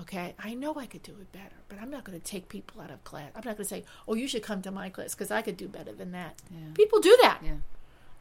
S2: Okay, I know I could do it better, but I'm not going to take people out of class. I'm not going to say, "Oh, you should come to my class because I could do better than that."
S3: Yeah.
S2: People do that.
S3: Yeah.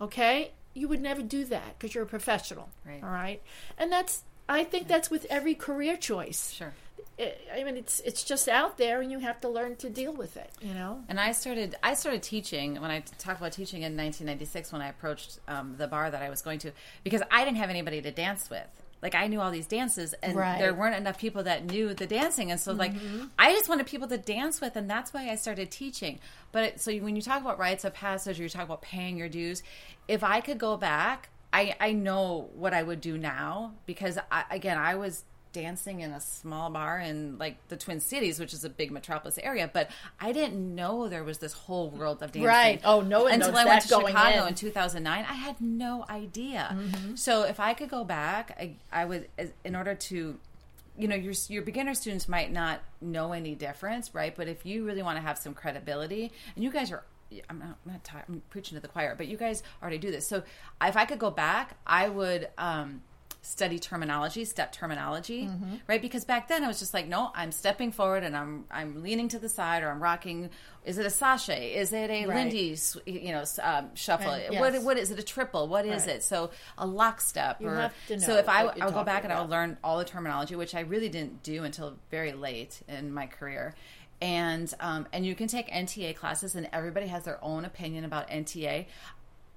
S2: Okay, you would never do that because you're a professional.
S3: Right.
S2: All right, and that's I think that's with every career choice.
S3: Sure.
S2: I I mean, it's it's just out there, and you have to learn to deal with it. You know.
S3: And I started I started teaching when I talked about teaching in 1996 when I approached um, the bar that I was going to because I didn't have anybody to dance with. Like I knew all these dances, and
S2: Right.
S3: there weren't enough people that knew the dancing, and so like mm-hmm. I just wanted people to dance with, and that's why I started teaching. But it, so when you talk about rites of passage, or you talk about paying your dues, if I could go back, I I know what I would do now because I, again I was dancing in a small bar in like the Twin Cities, which is a big metropolis area, but I didn't know there was this whole world of dancing.
S2: Right. Oh, no one
S3: Until I went to Chicago
S2: in.
S3: in 2009, I had no idea.
S2: Mm-hmm.
S3: So if I could go back, I, I would, in order to, you know, your your beginner students might not know any difference, right? But if you really want to have some credibility, and you guys are. I'm not, I'm not ta- I'm preaching to the choir, but you guys already do this. So if I could go back, I would um, study terminology, step terminology,
S2: Mm-hmm.
S3: right? Because back then I was just like, no, I'm stepping forward and I'm I'm leaning to the side or I'm rocking. Is it a sashay? Is it a
S2: Right.
S3: Lindy? You know, um, shuffle.
S2: Right,
S3: What what is it? A triple? What is
S2: Right.
S3: it? So a lockstep.
S2: You
S3: or,
S2: have to
S3: so if I
S2: what you're
S3: I would go back
S2: talking
S3: and
S2: I'll
S3: learn all the terminology, which I really didn't do until very late in my career. And um, and you can take NTA classes, and everybody has their own opinion about NTA.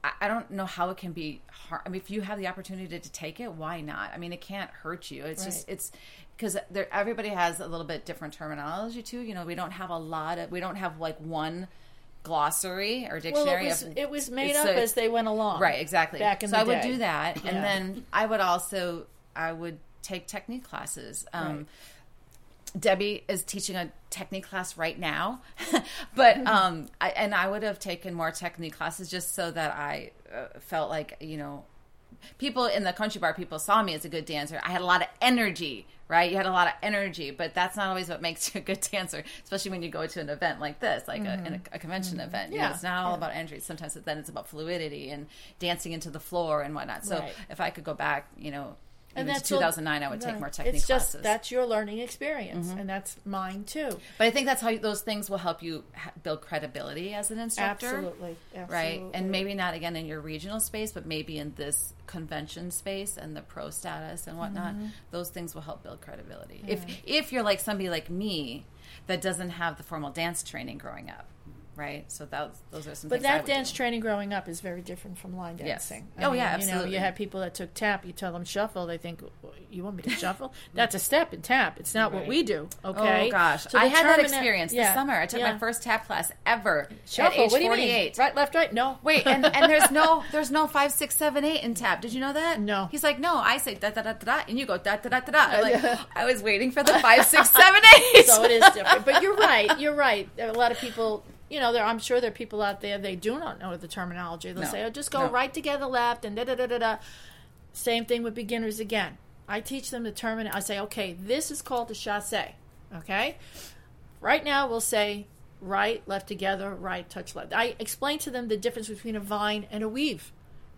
S3: I- don't know how it can be hard. I mean, if you have the opportunity to take it, why not? I mean, it can't hurt you. It's just it's because everybody has a little bit different terminology too. You know, we don't have a lot of we don't have like one glossary or
S2: Well,
S3: dictionary.
S2: it was,
S3: of,
S2: it was made up
S3: a-
S2: as they went along.
S3: Right, exactly.
S2: Back in
S3: so
S2: the
S3: I would do that,
S2: Yeah.
S3: and then I would also I would take technique classes. Um,
S2: Right.
S3: Debbie is teaching a technique class right now, but
S2: Mm-hmm.
S3: um, I, and I would have taken more technique classes just so that I uh, felt like you know, people in the country bar people saw me as a good dancer. I had a lot of energy, right? You had a lot of energy, but that's not always what makes you a good dancer, especially when you go to an event like this, like a, in a, a convention event. You know,
S2: Mm-hmm. Yeah,
S3: it's not all
S2: yeah.
S3: about energy. Sometimes then it's about fluidity and dancing into the floor and whatnot. So
S2: Right.
S3: if I could go back, you know.
S2: And that's all-
S3: 2009, I would take more technique
S2: It's just
S3: classes. Mm-hmm.
S2: that's your learning experience, and that's mine too.
S3: But I think that's how you, those things will help you ha- build credibility as an instructor.
S2: Absolutely,
S3: Right. And maybe not again in your regional space, but maybe in this convention space and the pro status and whatnot.
S2: Mm-hmm.
S3: Those things will help build credibility. If if you're like somebody like me that doesn't have the formal dance training growing up. Right. So that, those are some
S2: But that dance
S3: do.
S2: training growing up is very different from line
S3: Yes.
S2: dancing.
S3: Oh, yeah, absolutely.
S2: You know, you have people that took tap. You tell them shuffle, they think you want me to shuffle. That's a step in tap. It's not what we do. Oh, okay.
S3: Oh gosh,
S2: So
S3: I had that experience
S2: yeah,
S3: this summer. I took
S2: yeah.
S3: my first tap class ever
S2: shuffle.
S3: at age
S2: what do you
S3: 48.
S2: mean? Right, left, right. No.
S3: Wait, and, and there's no there's no five, six, seven, eight in tap. Did you know that?
S2: No.
S3: He's like, no. I say da da da da da, and you go da da da da da. I'm Like, I was waiting for the five, six, seven, eight.
S2: so it is different. But you're right. You're right. There are a lot of people. You know, there. I'm sure there are people out there. They do not know the terminology. They'll
S3: No.
S2: say, "Oh, just go
S3: No.
S2: right together, left, and da da da da da." Same thing with beginners again. I teach them the terminology. I say, "Okay, this is called the chasse." Okay, right now we'll say right, left together, right, touch left. I explain to them the difference between a vine and a weave.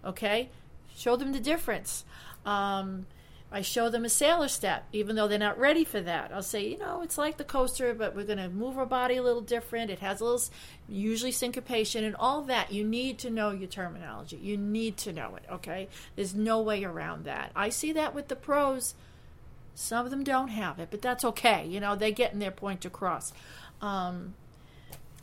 S2: Okay, show them the difference. Um, I show them a sailor step, even though they're not ready for that. I'll say, you know, it's like the coaster, but we're going to move our body a little different. It has a little, usually syncopation and all that. You need to know your terminology. You need to know it, okay? There's no way around that. I see that with the pros. Some of them don't have it, but that's okay. You know, they're getting their point across. Um,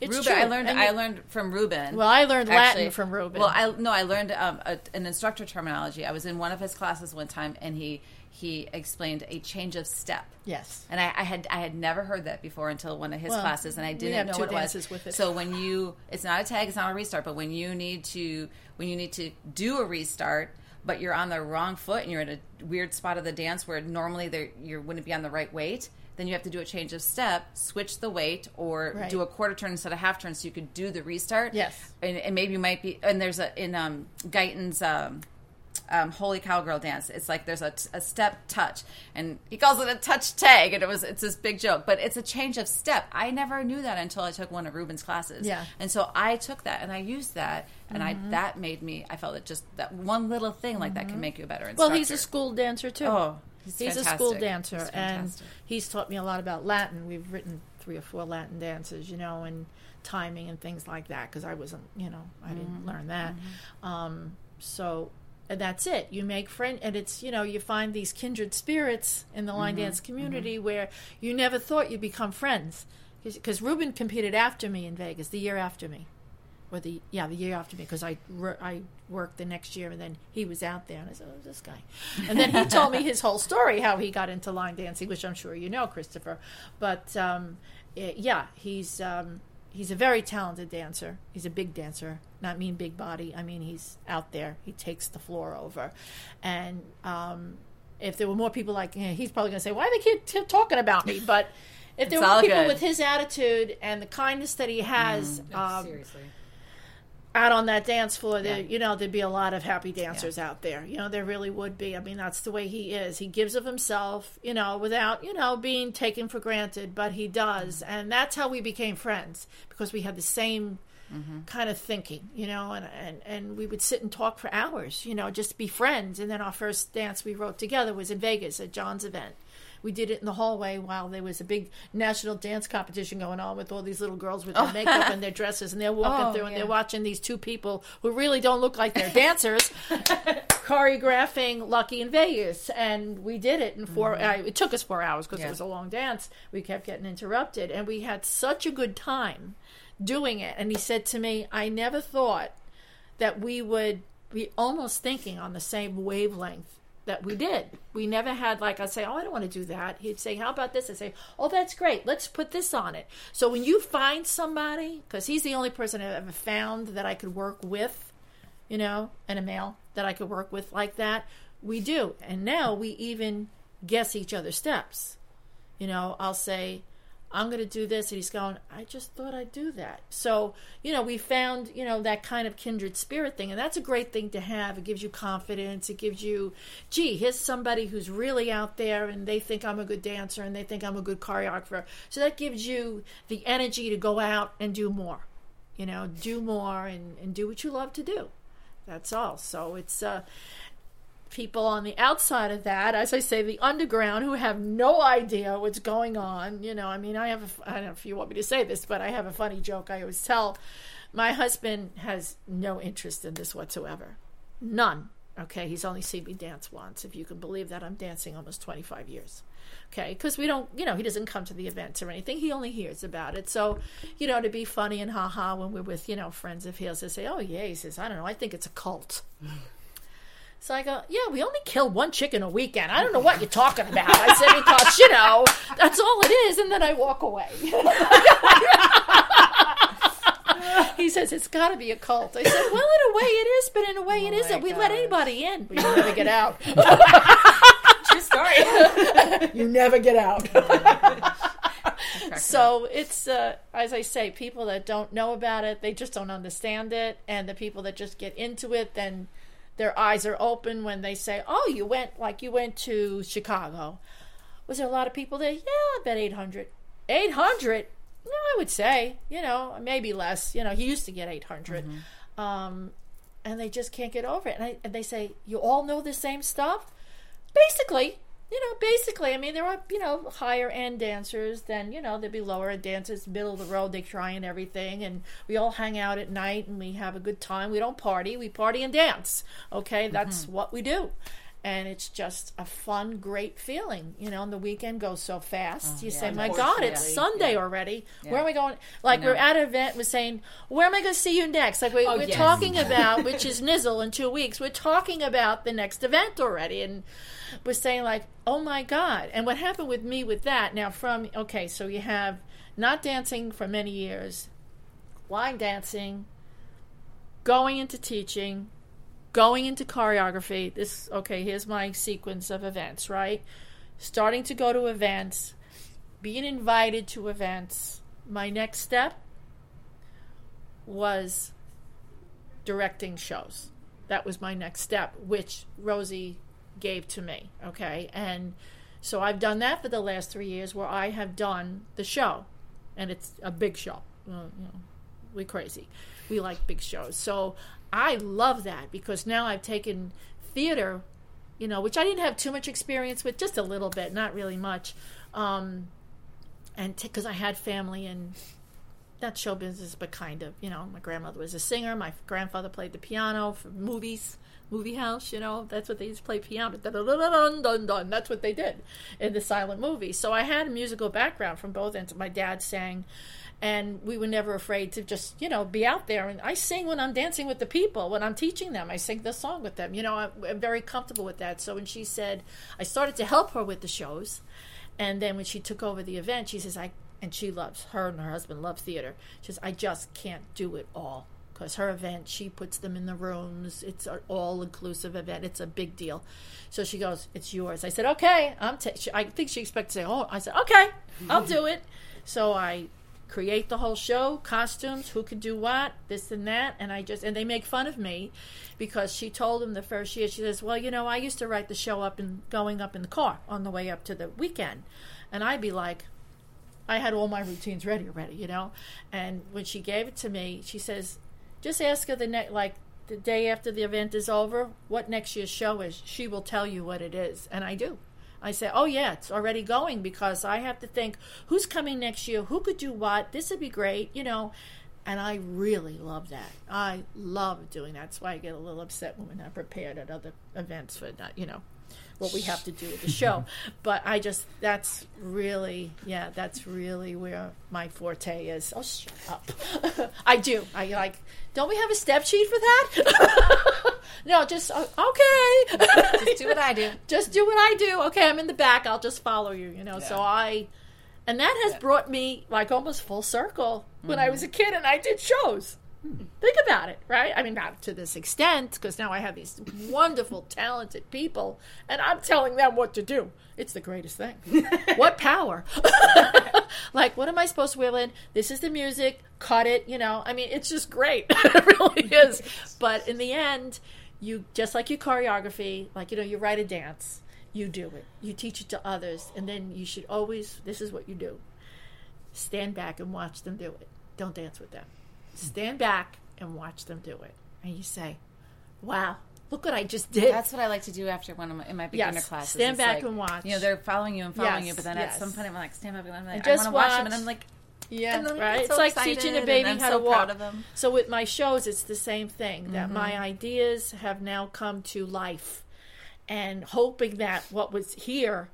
S2: it's
S3: Ruben,
S2: true.
S3: I learned
S2: And
S3: I learned from Ruben.
S2: Well, I learned
S3: actually.
S2: Latin from Ruben.
S3: Well, I no, I learned um, a, an instructor terminology. I was in one of his classes one time, and he he explained a change of step.
S2: yes.
S3: And I, I had I had never heard that before until one of his
S2: Well,
S3: classes, and I didn't know what it was.
S2: with it.
S3: So when you, it's not a tag, it's not a restart, but when you need to when you need to do a restart, but you're on the wrong foot and you're in a weird spot of the dance where normally there you wouldn't be on the right weight, then you have to do a change of step, switch the weight, or
S2: Right.
S3: do a quarter turn instead of half turn, so you could do the restart.
S2: Yes.
S3: and, and maybe you might be. And there's a in um, Guyton's. Um, um, holy cowgirl dance. It's like there's a, a step touch, and he calls it a touch tag, and it was it's this big joke, but it's a change of step. I never knew that until I took one of Ruben's classes.
S2: Yeah.
S3: and so I took that and I used that, and I that made me. I felt that just that one little thing like that can make you a better instructor.
S2: Well, he's a school dancer too.
S3: Oh,
S2: he's,
S3: he's
S2: a school dancer,
S3: He's
S2: and he's taught me a lot about Latin. We've written three or four Latin dances, you know, and timing and things like that because I wasn't, you know, I
S3: Mm-hmm.
S2: didn't learn that. Um, so and that's it. You make friend, and it's you know you find these kindred spirits in the
S3: Mm-hmm.
S2: line dance community where you never thought you'd become friends. Because Ruben competed after me in Vegas, the year after me or the yeah the year after me because I I worked the next year and then he was out there and I said oh this guy and then he told me his whole story how he got into line dancing which I'm sure you know Christopher but um, eh, yeah he's um, he's a very talented dancer. He's a big dancer. Not mean big body. I mean he's out there. He takes the floor over. And um, if there were more people like eh, he's probably going to say why are they keep t- talking about me? But if there
S3: It's
S2: were people
S3: good.
S2: with his attitude and the kindness that he has um,
S5: Seriously.
S2: Out on that dance floor, there,
S3: Yeah.
S2: you know, there'd be a lot of happy dancers out there. You know, there really would be. I mean, that's the way he is. He gives of himself, you know, without, you know, being taken for granted, but he does. Mm-hmm. And that's how we became friends because we had the same mm-hmm. kind of thinking, you know, and, and, and we would sit and talk for hours, you know, just be friends. And then our first dance we wrote together was in Vegas at John's event. We did it in the hallway while there was a big national dance competition going on with all these little girls with their makeup and their dresses, and they're walking
S3: Oh,
S2: through and
S3: yeah.
S2: they're watching these two people who really don't look like they're dancers choreographing Lucky in Vegas, and we did it in 4 Uh, it took us four hours because
S3: Yeah.
S2: it was a long dance. We kept getting interrupted, and we had such a good time doing it. And he said to me, "I never thought that we would be almost thinking on the same wavelength." That we did. We never had like I'd say, "Oh, I don't want to do that." He'd say, "How about this?" I'd say, "Oh, that's great. Let's put this on it." So when you find somebody, because he's the only person I've ever found that I could work with, you know, and a male that I could work with like that. We do. And now we even guess each other's steps. You know, I'll say, I'm going to do this. And he's going, I just thought I'd do that. So, you know, we found, you know, that kind of kindred spirit thing. And that's a great thing to have. It gives you confidence. It gives you, gee, here's somebody who's really out there and they think I'm a good dancer and they think I'm a good choreographer. So that gives you the energy to go out and do more you know do more and, and do what you love to do that's all so it's uh people on the outside of that as i say the underground who have no idea what's going on. You know i mean i have a, i don't know if you want me to say this but i have a funny joke i always tell. My husband has no interest in this whatsoever. None. Okay? He's only seen me dance once. If you can believe that i'm dancing almost 25 years. Okay? Because we don't you know he doesn't come to the events or anything. He only hears about it. So you know to be funny and haha when we're with you know friends of his they say oh yeah he says i don't know. I think it's a cult so I go, yeah, we only kill one chicken a weekend. I don't know what you're talking about. I said, because, you know, that's all it is. And then I walk away. he says, it's got to be a cult. I said, well, in a way it is, but in a way it isn't. We let anybody in, but you never get out.
S5: True story.
S2: you never get out. so it's uh, as I say, people that don't know about it, they just don't understand it, and the people that just get into it, then their eyes are open when they say, "Oh, you went like you went to Chicago." Was there a lot of people there? Yeah, I bet eight hundred. Eight hundred? No, I would say, you know, maybe less. You know, he used to get eight Um, and they just can't get over it. And, I, and they say, "You all know the same stuff." Basically, you know, basically, I mean, there are, you know, higher end dancers, then, you know, there'd be lower end dancers, middle of the road, they try and everything, and we all hang out at night and we have a good time. We don't party, we party and dance, okay? That's mm-hmm. what we do. And it's just a fun, great feeling, you know, and the weekend goes so fast. you say, my God, it's Sunday already. Where am I going? Like, we're at an event, we're saying, where am I going to see you next? Like, we, we're
S5: yes.
S2: talking about, which is Nizzle in two weeks, we're talking about the next event already. And we're saying like, "Oh my God!" And what happened with me with that now? From okay, so you have not dancing for many years, line dancing, going into teaching, going into choreography. This okay. Here's my sequence of events. Right, starting to go to events, being invited to events. My next step was directing shows. that was my next step, which Rosie gave to me. Okay, and so I've done that for the last three years, where I have done the show, and it's a big show. You know, we crazy. We like big shows. So I love that because now I've taken theater, you know, which I didn't have too much experience with, just a little bit, not really much. Um, and because I had family and not show business, but kind of, you know, my grandmother was a singer. My grandfather played the piano for movies, movie house, you know, that's what they used to play piano. That's what they did in the silent movie. So I had a musical background from both ends. My dad sang and we were never afraid to just you know be out there. And i sing when i'm dancing with the people when i'm teaching them. I sing the song with them. You know i'm, I'm very comfortable with that. So when she said i started to help her with the shows and then when she took over the event she says i and she loves her and her husband love theater. She says i just can't do it all because her event she puts them in the rooms. It's an all inclusive event. It's a big deal. So she goes it's yours. I said okay i'm i think she expected to say oh i said okay i'll do it. So i create the whole show, costumes, who could do what, this and that, and I just and they make fun of me because she told them the first year she says, "Well, you know, I used to write the show up and going up in the car on the way up to the weekend." And I'd be like, I had all my routines ready already, you know. And when she gave it to me, she says, "Just ask her the next like the day after the event is over, what next year's show is. She will tell you what it is." And I do. I say, oh yeah, it's already going because I have to think who's coming next year, who could do what. This would be great, you know. And I really love that. I love doing that. That's why I get a little upset when we're not prepared at other events for that, you know, what we have to do with the show. but I just, that's really, yeah, that's really where my forte is. Oh, shut up. I do. I like, don't we have a step sheet for that? no, just, uh, okay.
S3: Just do what I do.
S2: just do what I do. Okay, I'm in the back. I'll just follow you, you know. So I, and that has brought me like almost full circle when I was a kid and I did shows. Think about it, right? I mean, not to this extent, because now I have these wonderful, talented people, and I'm telling them what to do. It's the greatest thing. what power? like, what am I supposed to wear in? This is the music. Cut it. You know, I mean, it's just great. it really is. But in the end, you just like your choreography, like you know, you write a dance, you do it, you teach it to others, and then you should always. This is what you do: stand back and watch them do it. Don't dance with them. Stand back and watch them do it, and you say, "Wow, look what I just did."
S3: That's what I like to do after one of my in my beginner
S2: Yes.
S3: classes.
S2: Stand
S3: It's
S2: back
S3: like,
S2: and watch.
S3: You know, they're following you and following
S2: Yes,
S3: you, but then
S2: yes.
S3: at some point I'm like, stand up and I'm like,
S2: And
S3: I
S2: just
S3: want to watch them, and. I'm like,
S2: Yeah, right.
S3: get
S2: It's like teaching a baby how
S3: so
S2: to walk.
S3: of them.
S2: So with my shows, it's the same thing. That mm-hmm. my ideas have now come to life, and hoping that what was here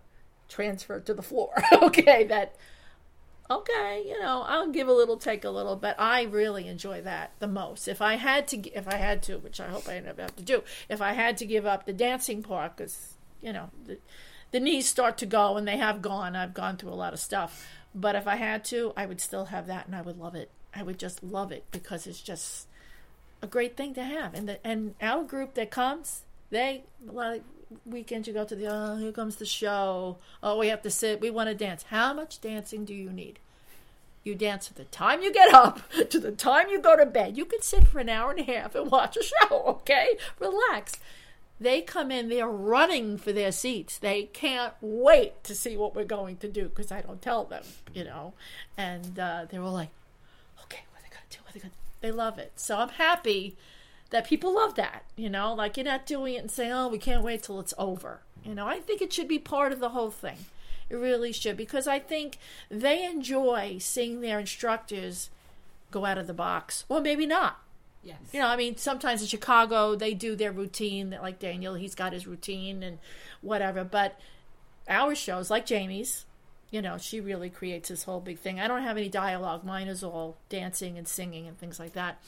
S2: transferred to the floor. okay, that. Okay, you know, I'll give a little, take a little, but I really enjoy that the most. If I had to, if I had to, which I hope I never have to do, if I had to give up the dancing part, because you know, the, the knees start to go, and they have gone. I've gone through a lot of stuff, but if I had to, I would still have that, and I would love it. I would just love it because it's just a great thing to have. And the, and our group that comes, they a weekends you go to the oh here comes the show. Oh we have to sit. We want to dance. How much dancing do you need? You dance from the time you get up to the time you go to bed. You can sit for an hour and a half and watch a show. Okay, relax. They come in, they're running for their seats. They can't wait to see what we're going to do because I don't tell them, you know. And uh, they're all like, okay, what are they gonna do? What are they gonna? They love it. So I'm happy that people love that. You know, like you're not doing it and saying, "Oh, we can't wait till it's over." You know, I think it should be part of the whole thing. It really should because I think they enjoy seeing their instructors go out of the box, Well, maybe not.
S5: Yes.
S2: You know, I mean, sometimes in Chicago they do their routine. that, Like Daniel, he's got his routine and whatever. But our shows, like Jamie's, you know, she really creates this whole big thing. I don't have any dialogue. Mine is all dancing and singing and things like that.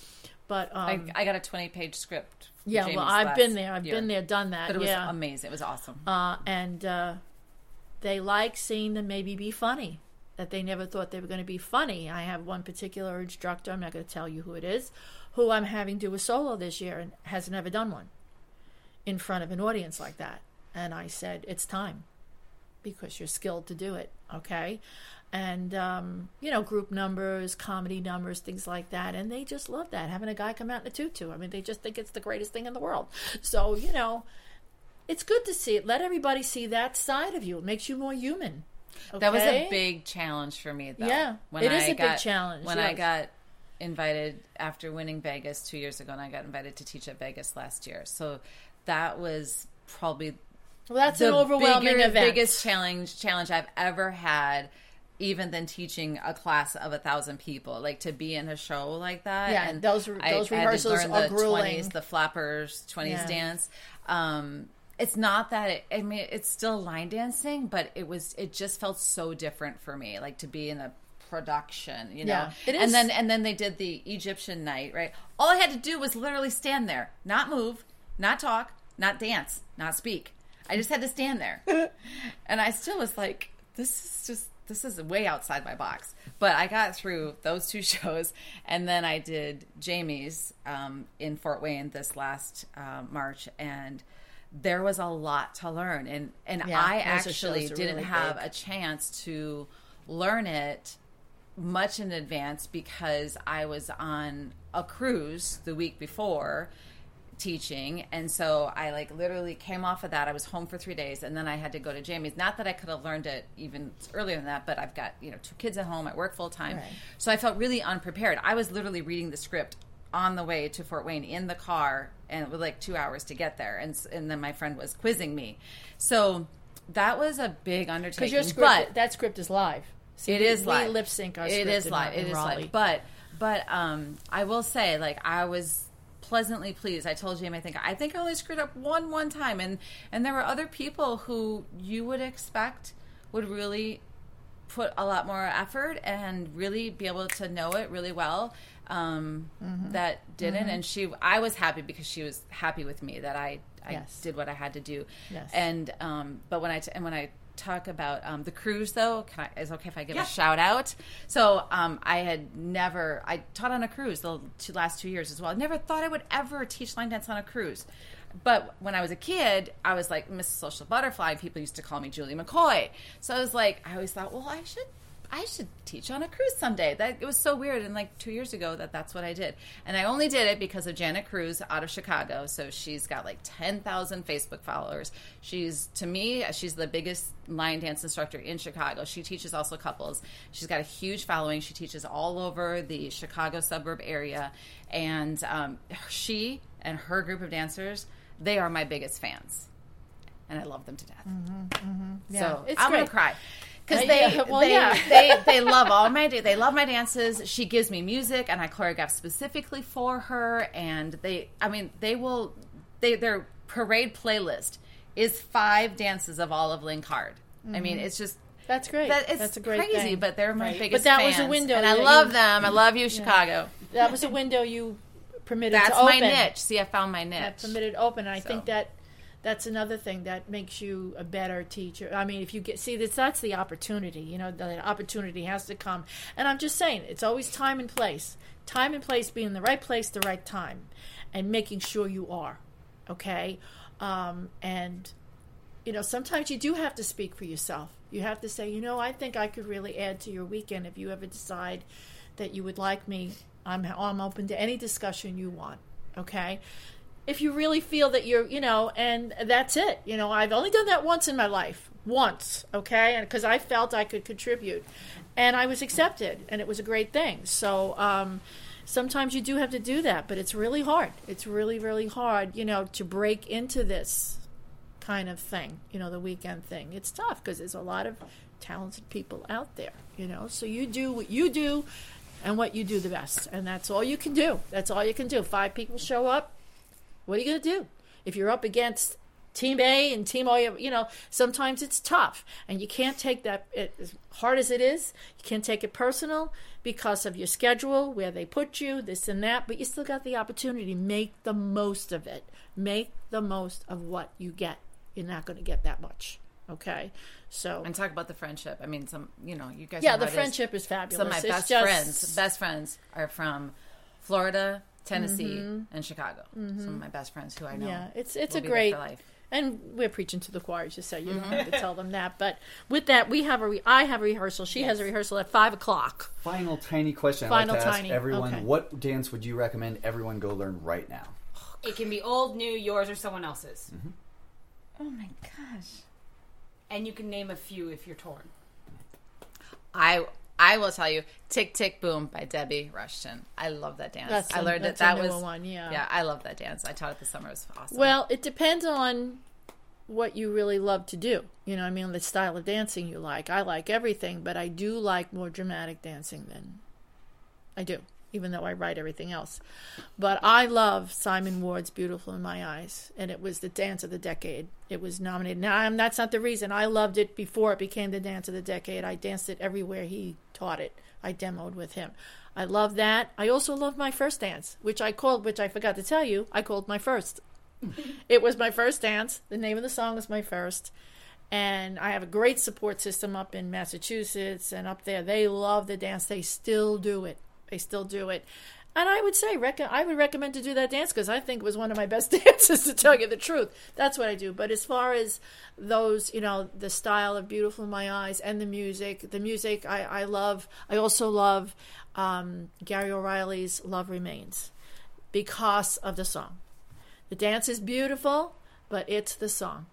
S2: But um,
S3: I, I got a 20 page script. for
S2: yeah,
S3: Jamie's
S2: well, I've been there. I've
S3: year.
S2: been there, done that.
S3: But it was
S2: yeah.
S3: amazing. It was awesome.
S2: uh, and uh, they like seeing them maybe be funny that they never thought they were going to be funny. I have one particular instructor, I'm not going to tell you who it is, who I'm having do a solo this year and has never done one in front of an audience like that. And I said, it's time because you're skilled to do it, okay? and um, you know group numbers, comedy numbers, things like that, and they just love that having a guy come out in a tutu. I mean, they just think it's the greatest thing in the world. So you know, it's good to see it. Let everybody see that side of you. It makes you more human.
S3: That was a big challenge for me, though.
S2: Yeah, it is a big challenge,
S3: When I got invited after winning Vegas two years ago, and I got invited to teach at Vegas last year, so that was probably
S2: Well, that's
S3: the
S2: an overwhelming
S3: bigger-
S2: event.
S3: biggest challenge challenge I've ever had. Even than teaching a class of a thousand people, like to be in a show like that,
S2: Yeah,
S3: and
S2: those-
S3: I-
S2: those
S3: I
S2: rehearsals
S3: learn
S2: are
S3: the
S2: grueling.
S3: 20s, the flappers, twenties
S2: Yeah.
S3: dance. Um, it's not that it, I mean it's still line dancing, but it was it just felt so different for me, like to be in a production, you know.
S2: Yeah, it is.
S3: And then and then they did the Egyptian night, right? All I had to do was literally stand there, not move, not talk, not dance, not speak. I just had to stand there, and I still was like, this is just this is way outside my box. But I got through those two shows, and then I did Jamie's um, in Fort Wayne this last uh, March, and there was a lot to learn, and and
S2: Yeah,
S3: I actually didn't
S2: really
S3: have
S2: big.
S3: a chance to learn it much in advance because I was on a cruise the week before teaching and so I like literally came off of that I was home for 3 days and then I had to go to Jamie's not that I could have learned it even earlier than that but I've got you know two kids at home I work full time
S2: Right.
S3: so I felt really unprepared I was literally reading the script on the way to Fort Wayne in the car and it was like 2 hours to get there and and then my friend was quizzing me so that was a big undertaking
S2: because your script,
S3: but
S2: that script is live. See,
S3: it
S2: we-
S3: is live.
S2: lip sync our
S3: It
S2: in-
S3: live.
S2: in
S3: It is live. But but um, I will say, like I was pleasantly pleased. I told Jamie, I think I think I only screwed up one one time, and and there were other people who you would expect would really put a lot more effort and really be able to know it really well um,
S2: Mm-hmm.
S3: that didn't and she i was happy because she was happy with me that i i
S2: Yes.
S3: did what i had to do
S2: Yes.
S3: and um, but when i t- and when i talk about um, the cruise though can I, is it okay if i give
S5: Yeah.
S3: a shout out so um, i had never i taught on a cruise the two, last two years as well i never thought i would ever teach line dance on a cruise but when I was a kid, I was like Miss Social Butterfly. People used to call me Julie McCoy. So I was like, I always thought, well, I should, I should teach on a cruise someday. That it was so weird. And like two years ago, that that's what I did. And I only did it because of Janet Cruz out of Chicago. So she's got like ten thousand Facebook followers. She's to me, she's the biggest line dance instructor in Chicago. She teaches also couples. She's got a huge following. She teaches all over the Chicago suburb area, and um, she and her group of dancers, they are my biggest fans, and I love them to death.
S2: Yeah,
S3: So
S2: it's
S3: I'm
S2: great.
S3: gonna cry because they
S2: yeah, well,
S3: they,
S2: yeah.
S3: they they love all my they love my dances. She gives me music, and I choreograph specifically for her. And they, I mean, they will they their parade playlist is five dances of all of Lynn Card. I mean, it's just.
S2: That's great.
S3: That, it's
S2: Mm-hmm. That's a great
S3: crazy,
S2: thing.
S3: but they're my
S2: Right.
S3: biggest.
S2: But that was a window
S3: and I
S2: that
S3: love
S2: you-
S3: them. I love you, Chicago.
S2: that was a window you permitted
S3: That's my niche. See, I found my
S2: That
S3: niche.
S2: permitted open. And I
S3: So.
S2: think that that's another thing that makes you a better teacher. I mean, if you get see this, that's the opportunity. You know, the opportunity has to come. And I'm just saying, it's always time and place. Time and place, being the right place, the right time, and making sure you are. Okay, um, and you know, sometimes you do have to speak for yourself. You have to say, you know, I think I could really add to your weekend if you ever decide that you would like me. I'm I'm open to any discussion you want. Okay. If you really feel that you're, you know, and that's it. You know, I've only done that once in my life. Once, okay? And because I felt I could contribute. And I was accepted, and it was a great thing. So, um, sometimes you do have to do that, but it's really hard. It's really, really hard, you know, to break into this kind of thing, you know, the weekend thing. It's tough because there's a lot of talented people out there, you know. So you do what you do and what you do the best. And that's all you can do. That's all you can do. Five people show up. What are you going to do? If you're up against Team A and Team A, you know, sometimes it's tough. And you can't take that, it, as hard as it is, you can't take it personal because of your schedule, where they put you, this and that. But you still got the opportunity. Make the most of it. Make the most of what you get. You're not going to get that much. Okay? So,
S3: and talk about the friendship. I mean, some you know, you guys.
S2: yeah, the
S3: it is.
S2: friendship is fabulous.
S3: Some of my
S2: It's
S3: best
S2: just-
S3: friends, best friends are from Florida, Tennessee,
S2: Mm-hmm.
S3: and Chicago. Some of mm-hmm. my best friends who I know.
S2: Yeah, it's it's
S3: will
S2: a great
S3: life.
S2: And we're preaching to the choir, just so you don't have to mm-hmm. tell them that. But with that, we have a re- I have a rehearsal. She has a rehearsal at five o'clock.
S1: Final tiny question.
S2: Final
S1: I'd like to
S2: tiny,
S1: ask everyone:
S2: okay.
S1: What dance would you recommend everyone go learn right now?
S5: It can be old, new, yours, or someone else's. Mm-hmm.
S3: Oh my gosh.
S5: And you can name a few if you're torn.
S3: I I will tell you, "Tick Tick Boom" by Debbie Rushton. I love that dance.
S2: That's
S3: I
S2: a-
S3: learned
S2: that's
S3: it. That
S2: a
S3: was
S2: one, yeah.
S3: yeah. I love that dance. I taught it this summer. It was awesome.
S2: Well, it depends on what you really love to do. You know, I mean, the style of dancing you like. I like everything, but I do like more dramatic dancing than I do, even though I write everything else. But I love Simon Ward's "Beautiful in My Eyes," and it was the dance of the decade. It was nominated. Now, I'm, that's not the reason. I loved it before it became the dance of the decade. I danced it everywhere he taught it. I demoed with him. I love that. I also love my first dance, which I called, which I forgot to tell you, I called my first. it was my first dance. The name of the song was my first. And I have a great support system up in Massachusetts and up there. They love the dance. They still do it. They still do it. And I would say, rec- I would recommend to do that dance because I think it was one of my best dances, to tell you the truth. That's what I do. But as far as those, you know, the style of Beautiful in My Eyes and the music, the music I, I love. I also love um, Gary O'Reilly's Love Remains because of the song. The dance is beautiful, but it's the song.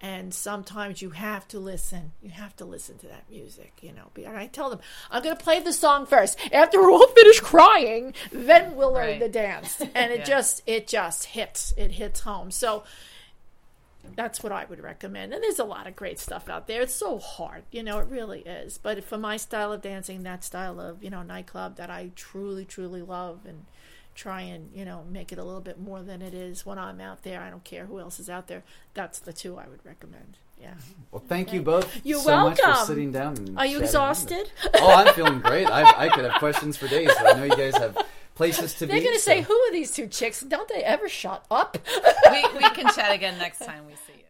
S2: And sometimes you have to listen. You have to listen to that music, you know. And I tell them, I'm going to play the song first. After we're all finished crying, then we'll learn the dance. And it
S3: Yeah.
S2: just, it just hits. It hits home. So that's what I would recommend. And there's a lot of great stuff out there. It's so hard, you know, it really is. But for my style of dancing, that style of, you know, nightclub that I truly, truly love and try and, you know, make it a little bit more than it is when I'm out there. I don't care who else is out there. That's the two I would recommend. Yeah.
S1: Well, thank you both
S2: You're
S1: so much for
S2: welcome.
S1: sitting down. And
S2: Are you exhausted?
S1: Oh, I'm feeling great. I, I could have questions for days. But I know you guys have places to be.
S2: They're going to say, who are these two chicks? Don't they ever shut up?
S3: we we can chat again next time we see you.